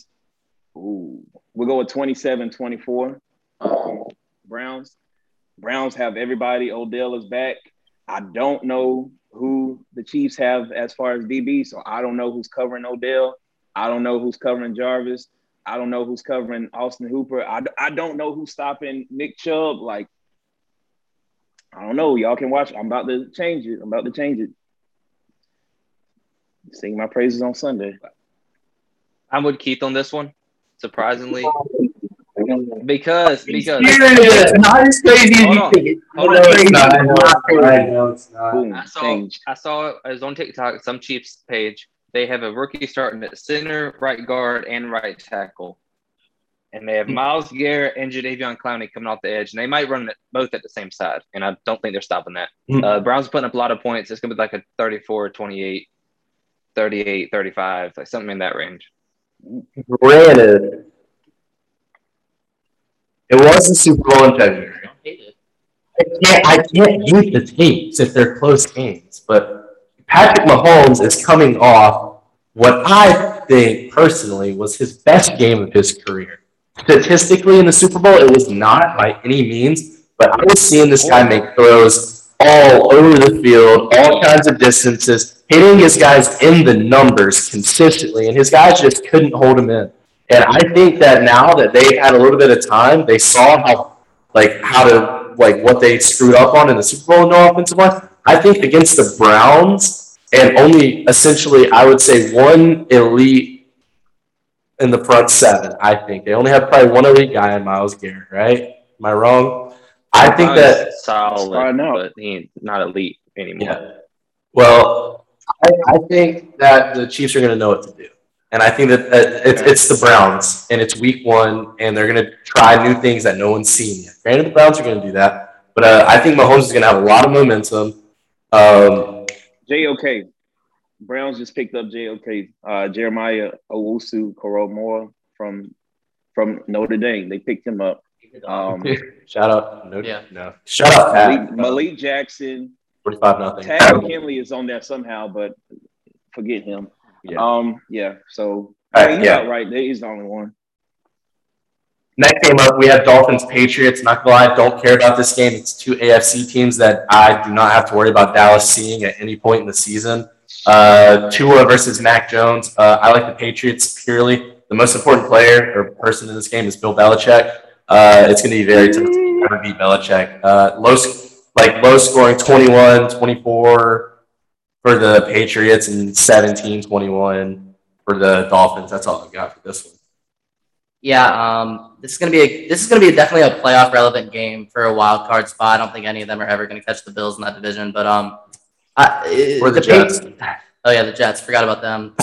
Ooh, we'll go with 27 24. Um, Browns. Browns have everybody. Odell is back. I don't know who the Chiefs have as far as DB, so I don't know who's covering Odell. I don't know who's covering Jarvis. I don't know who's covering Austin Hooper. I, I don't know who's stopping Nick Chubb. Like, I don't know. Y'all can watch. I'm about to change it. I'm about to change it. Sing my praises on Sunday. I'm with Keith on this one. Surprisingly, because because it's not as crazy as you think. Hold on. It's not. it's not. I saw I saw it. was on TikTok, some Chiefs page. They have a rookie starting at center, right guard, and right tackle. And they have Miles Myles Garrett and Jadeveon Clowney coming off the edge, and they might run it both at the same side. And I don't think they're stopping that. Mm. Uh, Browns putting up a lot of points. It's going to be like a 34 28, 38, 35, like something in that range. Granted, it was the Super Bowl in February. I can't, I can't hate the teams if they're close games, but Patrick Mahomes is coming off what I think personally was his best game of his career. Statistically, in the Super Bowl, it was not by any means, but I was seeing this guy make throws all over the field, all kinds of distances, hitting his guys in the numbers consistently, and his guys just couldn't hold him in. And I think that now that they had a little bit of time, they saw how, like, how to, like, what they screwed up on in the Super Bowl in no offensive line. I think against the Browns, and only essentially, I would say, one elite in the front seven. I think they only have probably one elite guy in Myles Garrett, right? Am I wrong? I think that solid, but he ain't not elite anymore. Yeah. Well, I, I think that the Chiefs are going to know what to do. And I think that uh, it's, it's the Browns, and it's week one, and they're going to try new things that no one's seen yet. Granted, the Browns are going to do that, but uh, I think Mahomes is going to have a lot of momentum. Um, JOK. Browns just picked up JOK, uh, Jeremiah Owusu Koramoah from from Notre Dame. They picked him up. Um, Shout out. No, yeah. no. Shout out, Malik, Malik Jackson. 45 nothing. Takk McKinley is on there somehow, but forget him. Yeah. Um. Yeah. So right, yeah, right. He's the only one. Next game up, we have Dolphins Patriots. Not gonna lie, don't care about this game. It's two AFC teams that I do not have to worry about Dallas seeing at any point in the season. Uh, Tua versus Mac Jones. Uh, I like the Patriots purely. The most important player or person in this game is Bill Belichick. Uh, it's going to be very tough to beat Belichick. Uh, low, like low scoring 21, 24, for the Patriots and 17 21 for the Dolphins. That's all I've got for this one. Yeah, um, this is gonna be a, this is gonna be definitely a playoff relevant game for a wild card spot. I don't think any of them are ever gonna catch the Bills in that division, but um, I, or the, the Jets. oh yeah, the Jets. Forgot about them.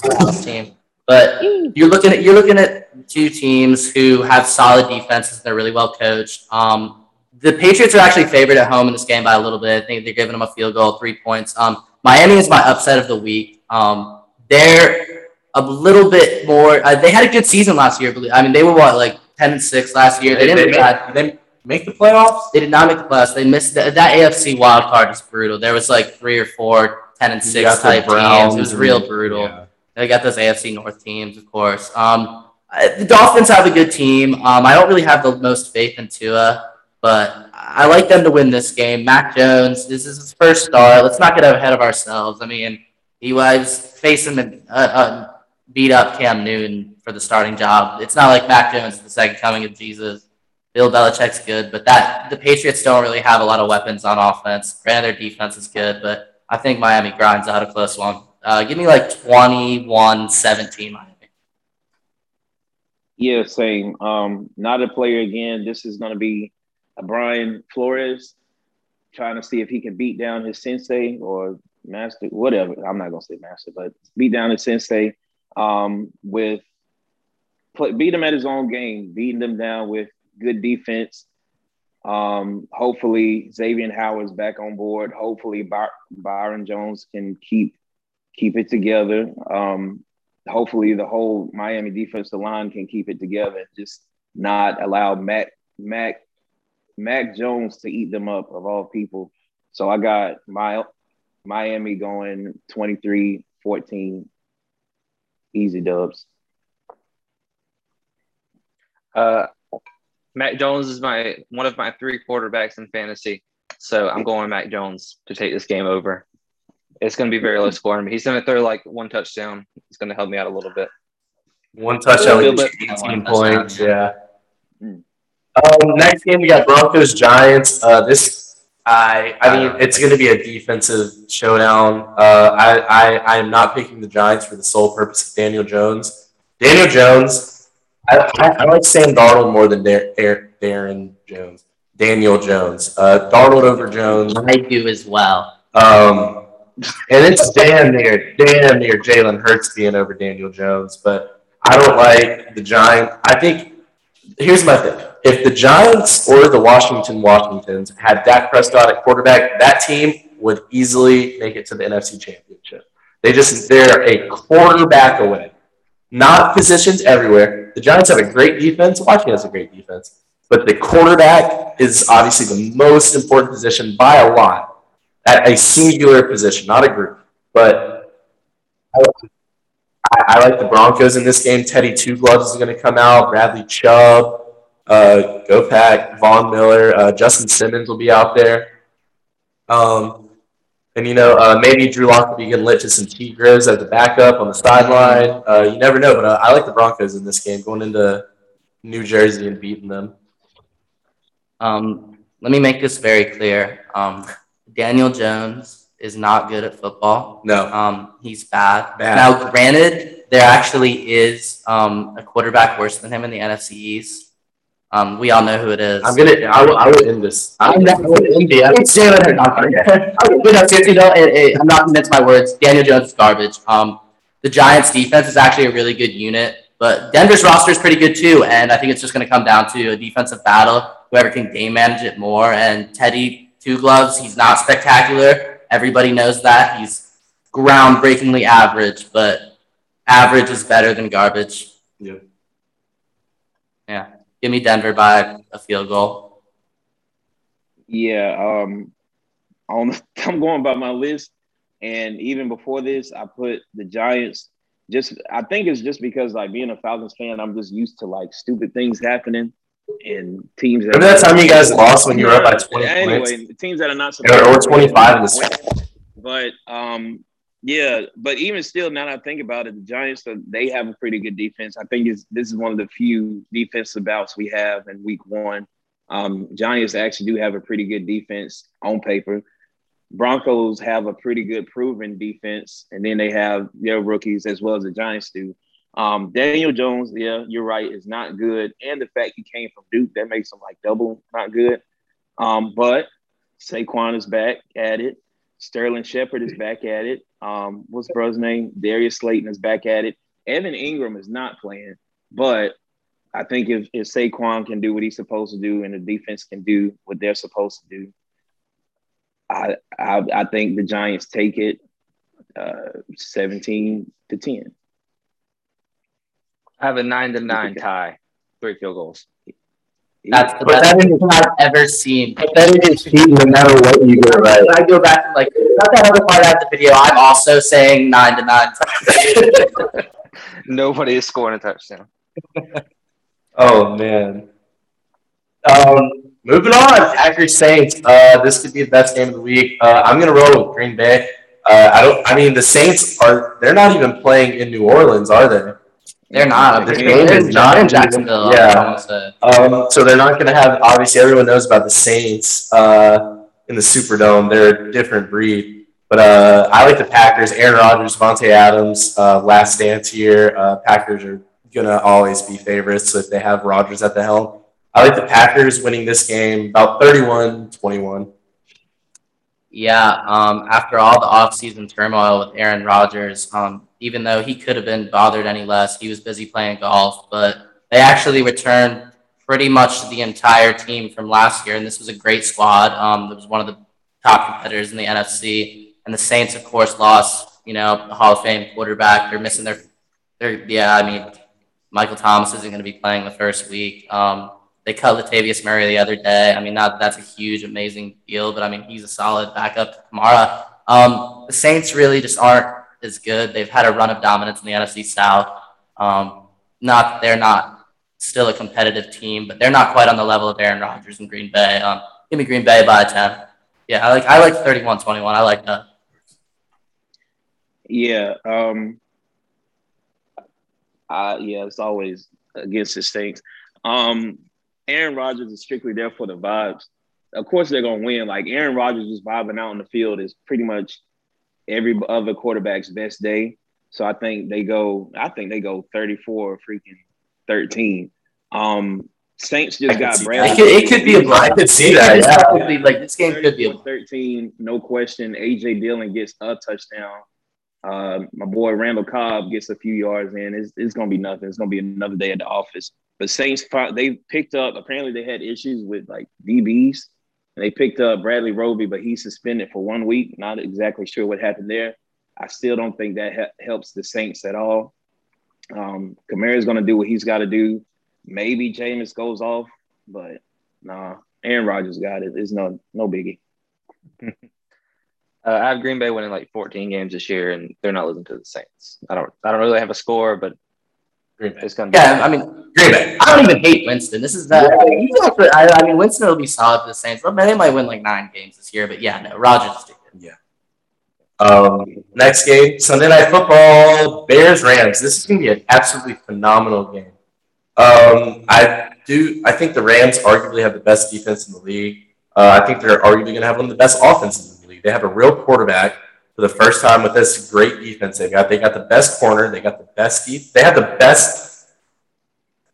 team. But you're looking at you're looking at two teams who have solid defenses. They're really well coached. Um, the Patriots are actually favored at home in this game by a little bit. I think they're giving them a field goal, three points. Um, Miami is my upset of the week. Um, their a little bit more. Uh, they had a good season last year. I Believe I mean, they were what like ten and six last year. They, They, didn't. they, make, they make the playoffs. they did not make the playoffs. They missed the, that AFC wild card is brutal. There was like three or four 10 and six type teams. It was real brutal. yeah. They got those AFC North teams, of course. Um, the Dolphins have a good team. Um, I don't really have the most faith in Tua, but I like them to win this game. Mac Jones, this is his first start. Let's not get ahead of ourselves. I mean, he was facing a, a, a beat up Cam Newton for the starting job. It's not like Mac Jones is the second coming of Jesus. Bill Belichick's good, but that the Patriots don't really have a lot of weapons on offense. Granted, their defense is good, but I think Miami grinds out a close one. Uh, give me like 21 17 Miami. Yeah, same. Um, not a player again. This is going to be Brian Flores trying to see if he can beat down his sensei or master, whatever. I'm not to say master, but beat down his sensei um, with beat him at his own game, beating them down with good defense. Um, hopefully Xavier Howard's back on board. Hopefully By- Byron Jones can keep keep it together. Um, hopefully the whole Miami defensive line can keep it together. Just not allow Mac Mac Mac Jones to eat them up of all people. So I got my Miami going 23-14 easy dubs. Uh, Mac Jones is my one of my three quarterbacks in fantasy, so I'm going Mac Jones to take this game over. It's going to be very low scoring, but he's going to throw like one touchdown. It's going to help me out a little bit. One touchdown, Little 18 points. touchdown, Yeah. Um, next game we got Broncos Giants. Uh, this I I mean it's going to be a defensive showdown. Uh, I I I am not picking the Giants for the sole purpose of Daniel Jones. Daniel Jones. I, I, I like Sam Darnold more than Dar- Dar- Darren Jones. Daniel Jones. Uh, Darnold over Jones. I do as well. Um, and it's damn near, damn near Jalen Hurts being over Daniel Jones. But I don't like the Giants. I think here's my thing: if the Giants or the Washington Washingtons had Dak Prescott at quarterback, that team would easily make it to the NFC Championship. They just they're a quarterback away. Not positions everywhere. The Giants have a great defense. Washington has a great defense. But the quarterback is obviously the most important position by a lot at a singular position, not a group. But I, I like the Broncos in this game. Teddy Two Gloves is going to come out. Bradley Chubb, uh, GoPack, Von Miller, uh, Justin Simmons will be out there. Um, and you know, uh, maybe Drew Lock will be getting lit to some T Grizz as a backup on the sideline. Uh, you never know, but uh, I like the Broncos in this game, going into New Jersey and beating them. Um, let me make this very clear. Um, Daniel Jones is not good at football. No, Um, he's bad. Bad. Now, granted, there actually is um, a quarterback worse than him in the NFC East. Um, we all know who it is. I'm gonna. I will, I will end this. I'm not going to India. It's Jalen Hurts. I'm sorry. I'm good at 50 though. It, it, I'm not convinced my words. Daniel Jones is garbage. Um, the Giants' defense is actually a really good unit, but Denver's roster is pretty good too. And I think it's just going to come down to a defensive battle. Whoever can game manage it more. And Teddy Two Gloves, he's not spectacular. Everybody knows that. He's groundbreakingly average, but average is better than garbage. Yep. Yeah. Give me Denver by a field goal. Yeah, um, on I'm going by my list, and even before this, I put the Giants. Just I think it's just because like being a Falcons fan, I'm just used to like stupid things happening and teams. That Remember that time you guys lost when you were up by 20 anyway, points? teams that are not Or, or 25 in this. but um, yeah, but even still, now that I think about it, the Giants uh, they have a pretty good defense. I think it's, this is one of the few defensive bouts we have in Week One. Um, Giants actually do have a pretty good defense on paper. Broncos have a pretty good proven defense, and then they have their rookies as well as the Giants do. Um, Daniel Jones, yeah, you're right, is not good, and the fact he came from Duke that makes him like double not good. Um, but Saquon is back at it. Sterling Shepard is back at it. Um, what's brother's name? Darius Slayton is back at it. Evan Engram is not playing, but I think if, if Saquon can do what he's supposed to do and the defense can do what they're supposed to do, I I, I think the Giants take it uh, 17 to 10. I have a nine to nine tie, three field goals. That's the But best that is- I've ever seen. But then it is cheating no matter what you get right. I go back and like, not that other part of the video. I'm also saying nine to nine. Nobody is scoring a touchdown. Oh man. Um, moving on, Packers Saints. Uh, this could be the best game of the week. Uh, I'm gonna roll with Green Bay. Uh, I don't. I mean, the Saints are. They're not even playing in New Orleans, are they? They're not. They're game is not in Jacksonville. yeah. I wanna say. Um, so they're not going to have. Obviously, everyone knows about the Saints uh, in the Superdome. They're a different breed. But uh, I like the Packers. Aaron Rodgers, Davante Adams, uh, last dance here. Uh, Packers are gonna always be favorites if they have Rodgers at the helm. I like the Packers winning this game about 31-21. Yeah, um, after all the offseason turmoil with Aaron Rodgers, um, even though he could have been bothered any less, he was busy playing golf. But they actually returned pretty much the entire team from last year, and this was a great squad. Um, it was one of the top competitors in the NFC, and the Saints, of course, lost. You know, the Hall of Fame quarterback. They're missing their, their yeah. I mean, Michael Thomas isn't going to be playing the first week. Um, they cut Latavius Murray the other day. I mean, not that's a huge, amazing deal, but I mean, he's a solid backup to Kamara. Um, the Saints really just aren't as good. They've had a run of dominance in the NFC South. Um, not they're not still a competitive team, but they're not quite on the level of Aaron Rodgers and Green Bay. Um, give me Green Bay by 10. Yeah, I like I like 31-21. I like that. Yeah. Um. Uh, yeah, it's always against the Saints. Um, Aaron Rodgers is strictly there for the vibes. Of course, they're gonna win. Like Aaron Rodgers just vibing out on the field is pretty much every other quarterback's best day. So I think they go. I think they go thirty-four, freaking thirteen. Um, Saints just could got see Bradley. It could, it could be a I could see it that. could Yeah. definitely, like this game could be a 13, no question. AJ Dillon gets a touchdown. Uh, my boy Randall Cobb gets a few yards in. It's, it's going to be nothing. It's going to be another day at the office. But Saints, they picked up, apparently they had issues with like DBs. And they picked up Bradley Roby, but he's suspended for one week. Not exactly sure what happened there. I still don't think that he- helps the Saints at all. Um, is going to do what he's got to do. Maybe Jameis goes off, but nah, Aaron Rodgers got it. It's no no biggie. Uh, I have Green Bay winning like 14 games this year, and they're not losing to the Saints. I don't. I don't really have a score, but Green Bay. it's gonna be. Yeah, I mean, Green Bay. I don't even hate Winston. This is that. he's actually- I, I mean, Winston will be solid for the Saints. But they might win like nine games this year. But yeah, no, Rodgers is too good. Um, next game, Sunday Night Football, Bears Rams. This is going to be an absolutely phenomenal game. Um, I do. I think the Rams arguably have the best defense in the league. Uh, I think they're arguably going to have one of the best offenses in the league. They have a real quarterback for the first time with this great defense they got. They got the best corner. They got the best deep. They have the best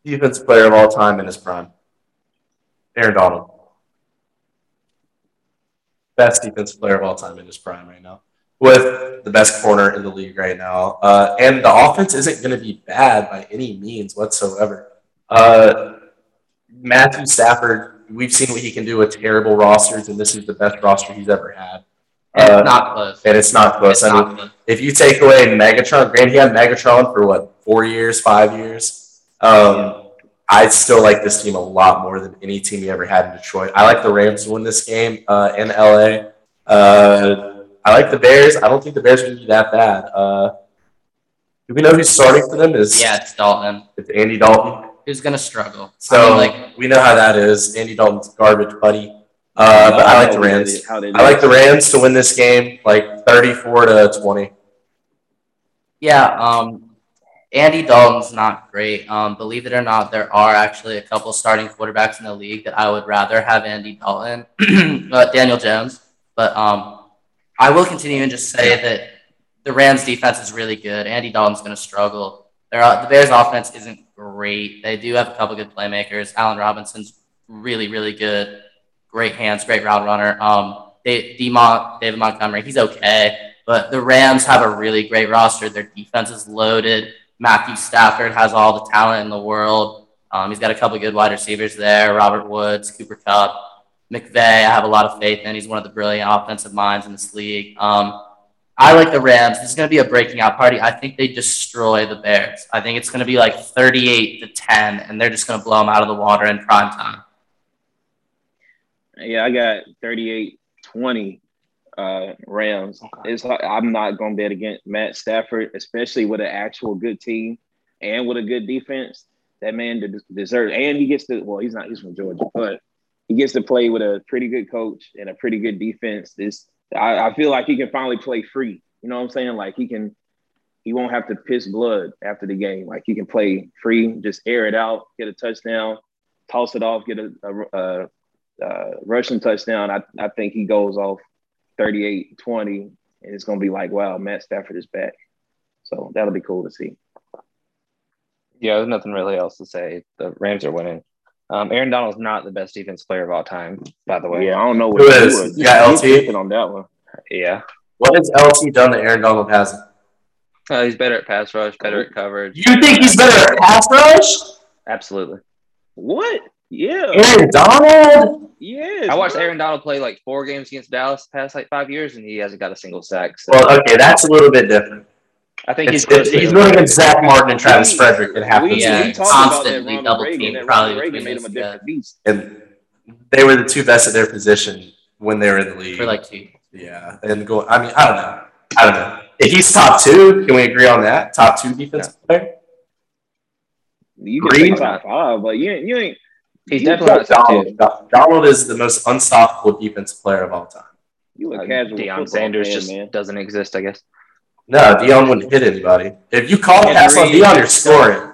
defense player of all time in his prime, Aaron Donald. Best defensive player of all time in his prime right now with the best corner in the league right now. Uh, and the offense isn't going to be bad by any means whatsoever. Uh, Matthew Stafford, we've seen what he can do with terrible rosters, and this is the best roster he's ever had. And Uh, it's not close. and it's not close. It's I not mean, close. if you take away Megatron, Grant, he had Megatron for what, four years, five years? Um, I still like this team a lot more than any team he ever had in Detroit. I like the Rams to win this game uh, in LA. Uh, I like the Bears. I don't think the Bears are going to be that bad. Uh, do we know who's starting for them? Is Yeah, it's Dalton. it's Andy Dalton. Who's gonna struggle? So I mean, like, we know how that is. Andy Dalton's garbage buddy. Uh, but I like the Rams. How they I like the Rams to win this game, like thirty-four to twenty. yeah, um, Andy Dalton's not great. Um, believe it or not, there are actually a couple starting quarterbacks in the league that I would rather have Andy Dalton, uh, Daniel Jones. But um, I will continue and just say that the Rams defense is really good. Andy Dalton's going to struggle. They're, uh, the Bears offense isn't great. They do have a couple good playmakers. Allen Robinson's really, really good. Great hands, great route runner. Um, they, Demont, David Montgomery, he's okay. But the Rams have a really great roster. Their defense is loaded. Matthew Stafford has all the talent in the world. Um, he's got a couple good wide receivers there. Robert Woods, Cooper Kupp, McVay. I have a lot of faith in. Him. He's one of the brilliant offensive minds in this league. Um, I like the Rams. This is going to be a breaking out party. I think they destroy the Bears. I think it's going to be like 38 to 10, and they're just going to blow them out of the water in prime time. Yeah, I got 38 20 uh, Rams. Okay. It's I'm not going to bet against Matt Stafford, especially with an actual good team and with a good defense. That man deserves, and he gets to. Well, he's not. He's from Georgia, but he gets to play with a pretty good coach and a pretty good defense. This I, I feel like he can finally play free. You know what I'm saying? Like he can, he won't have to piss blood after the game. Like he can play free, just air it out, get a touchdown, toss it off, get a, a, a, a rushing touchdown. I, I think he goes off 38 20, and it's going to be like, wow, Matt Stafford is back. So that'll be cool to see. Yeah, there's nothing really else to say. The Rams are winning. Um, Aaron Donald's not the best defense player of all time, by the way. Yeah, I don't know what Who is. You got LT on that one. Yeah. What has LT done that Aaron Donald hasn't? Uh, he's better at pass rush, better at coverage. You think he's better at pass rush? Absolutely. What? Yeah. Aaron Donald? Yes. I watched Aaron Donald play like four games against Dallas past like five years, and he hasn't got a single sack. So. Well, okay, that's a little bit different. I think it's, he's he's going against Zack Martin and Travis we, Frederick and half we, yeah, constantly double team. Probably Reagan made him a different beast. And they were the two best at their position when they were in the league. For like two. Yeah, and go. I mean, I don't know. I don't know. If he's top two, can we agree on that? Top two defensive yeah. player. You can Green? top five, but you ain't. You ain't he's definitely not top Donald. two. Donald is the most unstoppable defensive player of all time. You a uh, casual Deion Sanders fan, just man. doesn't exist, I guess. No, Deion wouldn't hit anybody. If you call Ed pass Reed, on Deion, you're scoring.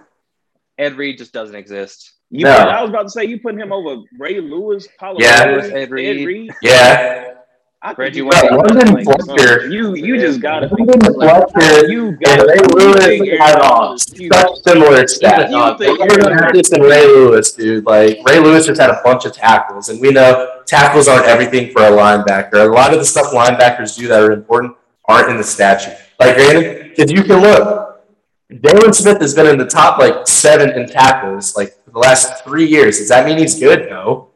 Ed Reed just doesn't exist. You no. Put, I was about to say you putting him over Ray Lewis, Paulo yeah. Lewis, Ed Reed. Ed Reed. Yeah. I Reggie White. London Fletcher. You you just gotta London Fletcher. You got Ray Lewis had on such similar stats. Marcus and Ray Lewis, dude. Like Ray Lewis just had a bunch of tackles, and we know tackles aren't everything for a linebacker. A lot of the stuff linebackers do that are important aren't in the statute. Like granted, because you can look, Jaylon Smith has been in the top like seven in tackles like for the last three years. Does that mean he's good? No.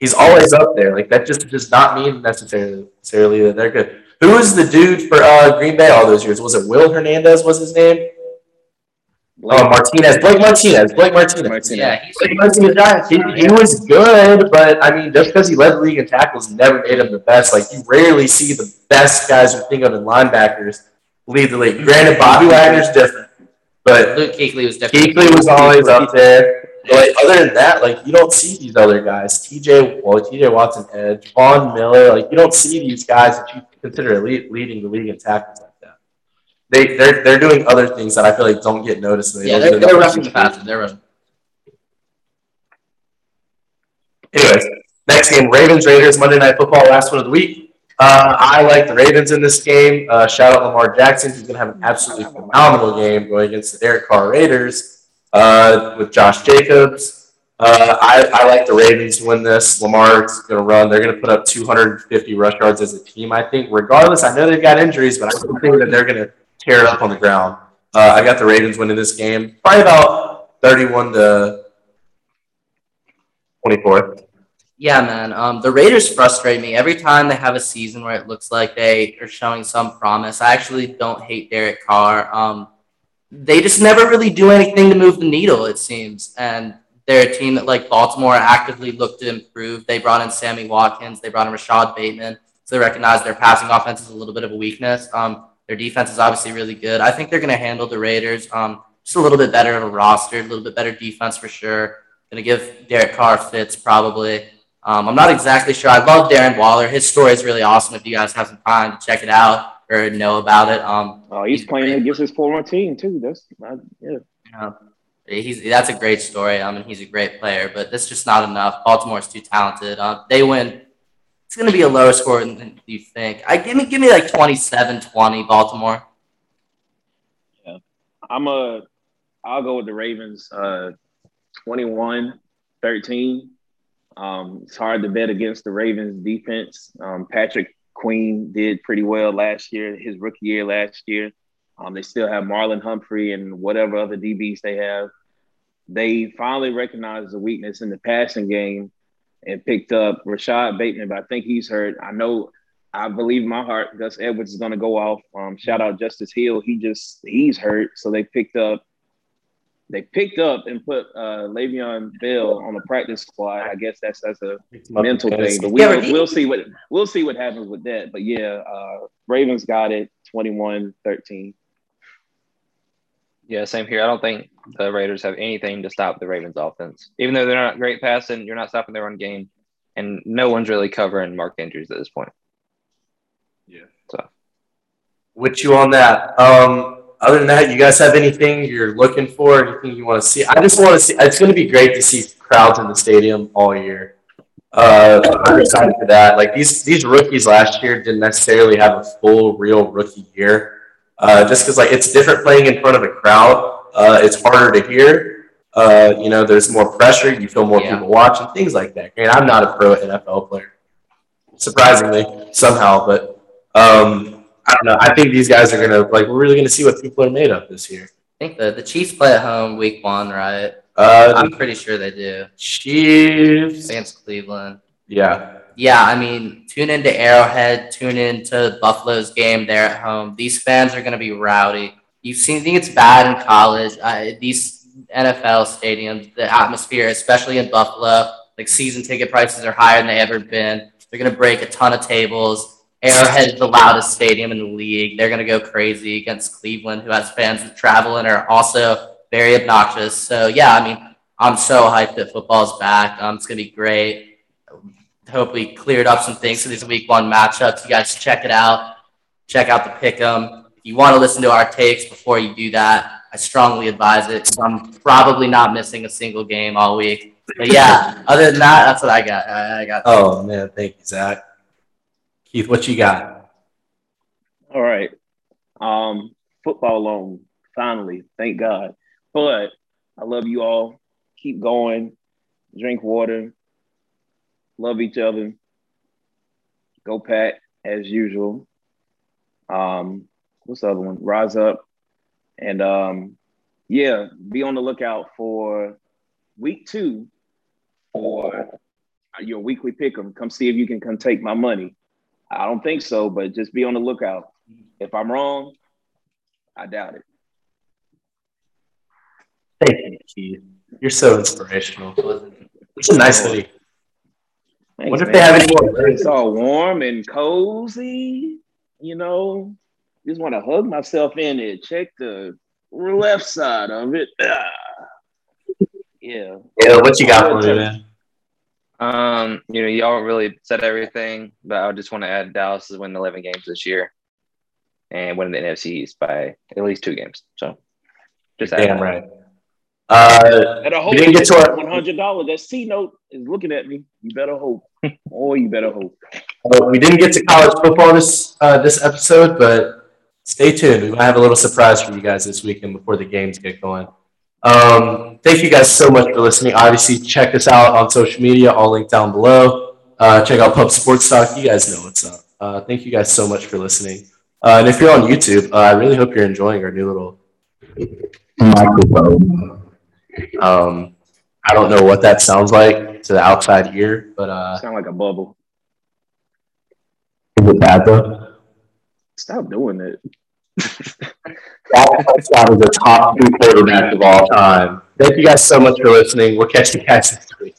He's always up there. Like that just does not mean necessarily necessarily that they're good. Who was the dude for uh, Green Bay all those years? Was it Will Hernandez? Was his name? Blake. Oh, Martinez. Blake Martinez. Blake Martinez. Martinez. Yeah, Blake Martinez. He, he was good, but I mean, just because he led the league in tackles never made him the best. Like you rarely see the best guys you think of in linebackers lead the league. Granted, Bobby Wagner's different, but Luke Kuechly was different. Kuechly was always up there. But like other than that, like you don't see these other guys. TJ, well, TJ Watson, Edge, Von Miller. Like you don't see these guys that you consider lead, leading the league in tackles like that. They they're they're doing other things that I feel like don't get noticed. They yeah, they're, they're rushing the passes. They're rushing. Anyways, next game: Ravens Raiders Monday Night Football, last one of the week. Uh, I like the Ravens in this game. Uh, shout out Lamar Jackson, who's going to have an absolutely phenomenal game going against the Derek Carr Raiders uh, with Josh Jacobs. Uh, I, I like the Ravens to win this. Lamar's going to run. They're going to put up 250 rush yards as a team, I think. Regardless, I know they've got injuries, but I think that they're going to tear it up on the ground. Uh, I got the Ravens winning this game, probably about 31 to 24. Yeah, man. Um, the Raiders frustrate me every time they have a season where it looks like they are showing some promise. I actually don't hate Derek Carr. Um, they just never really do anything to move the needle, it seems. And they're a team that, like Baltimore, actively looked to improve. They brought in Sammy Watkins, they brought in Rashod Bateman. So they recognize their passing offense is a little bit of a weakness. Um, their defense is obviously really good. I think they're going to handle the Raiders um, just a little bit better of a roster, a little bit better defense for sure. Going to give Derek Carr fits probably. Um, I'm not exactly sure. I love Darren Waller. His story is really awesome. If you guys have some time to check it out or know about it. Um, oh, he's, he's playing against his former team too. That's uh, yeah. yeah. He's that's a great story. I mean, he's a great player, but that's just not enough. Baltimore's too talented. Uh, they win. It's going to be a lower score than you think. I give me give me like 27-20 Baltimore. Yeah, I'm a. I'll go with the Ravens. Uh, 21-13. Um, it's hard to bet against the Ravens defense. Um, Patrick Queen did pretty well last year, his rookie year last year. Um, they still have Marlon Humphrey and whatever other DBs they have. They finally recognized the weakness in the passing game and picked up Rashod Bateman, but I think he's hurt. I know I believe in my heart Gus Edwards is going to go off. Um, shout out Justice Hill. He just he's hurt, so they picked up they picked up and put uh, Le'Veon Bell on the practice squad. I guess that's that's a mental thing, but we yeah, we'll see what we'll see what happens with that. But yeah, uh, Ravens got it 21-13. Yeah, same here. I don't think the Raiders have anything to stop the Ravens offense. Even though they're not great passing, you're not stopping their run game, and no one's really covering Mark Andrews at this point. Yeah. So, with you on that. Um, other than that, you guys have anything you're looking for? Anything you want to see? I just want to see. It's going to be great to see crowds in the stadium all year. Uh, I'm excited for that. Like these these rookies last year didn't necessarily have a full real rookie year. Uh, just because like it's different playing in front of a crowd. Uh, it's harder to hear. Uh, you know, there's more pressure. You feel more yeah. people watching, things like that. And I'm not a pro NFL player, surprisingly somehow, but um, I don't know. I think these guys are gonna like. We're really gonna see what people are made of this year. I think the the Chiefs play at home week one, right? Uh, I'm pretty sure they do. Chiefs against Cleveland. Yeah. Yeah, I mean, tune into Arrowhead, tune into Buffalo's game there at home. These fans are going to be rowdy. You've seen, I think it's bad in college. Uh, these NFL stadiums, the atmosphere, especially in Buffalo, like season ticket prices are higher than they ever been. They're going to break a ton of tables. Arrowhead is the loudest stadium in the league. They're going to go crazy against Cleveland, who has fans that travel and are also very obnoxious. So, yeah, I mean, I'm so hyped that football's back. Um, it's going to be great. Hope we cleared up some things for these week one matchups. You guys check it out. Check out the pick 'em. If you want to listen to our takes before you do that, I strongly advise it. I'm probably not missing a single game all week. But yeah, other than that, that's what I got. I got. Oh man, thank you, Zach. Keith, what you got? All right. Um, football alone, finally, thank God. But I love you all. Keep going. Drink water. Love each other. Go Pat as usual. Um, what's the other one? Rise up. And um, yeah, be on the lookout for week two for your weekly pick 'em. Come see if you can come take my money. I don't think so, but just be on the lookout. If I'm wrong, I doubt it. Thank you, Keith. You're so inspirational. It's a nice hoodie. Thanks, what if man. they have any more? It's all warm and cozy. You know, just want to hug myself in it. Check the left side of it. Ah. Yeah. Yeah. What you got for me, man? Um, you know, y'all really said everything, but I just want to add Dallas is winning 11 games this year and winning the NFC East by at least two games. So just damn right. Uh, better hope we didn't get to our one hundred dollars. That C note is looking at me. You better hope. oh, you better hope. Uh, we didn't get to college football this uh, this episode, but stay tuned. We might have a little surprise for you guys this weekend before the games get going. Um, thank you guys so much for listening. Obviously, check us out on social media, all linked down below. Uh, check out Pub Sports Talk. You guys know what's up. Uh, thank you guys so much for listening. Uh, and if you're on YouTube, uh, I really hope you're enjoying our new little microphone. Um, I don't know what that sounds like to the outside ear, but uh, sound like a bubble. Is it bad though? Stop doing it. Dak Prescott is the top two quarterbacks of all time. Thank you guys so much for listening. We'll catch you guys next week.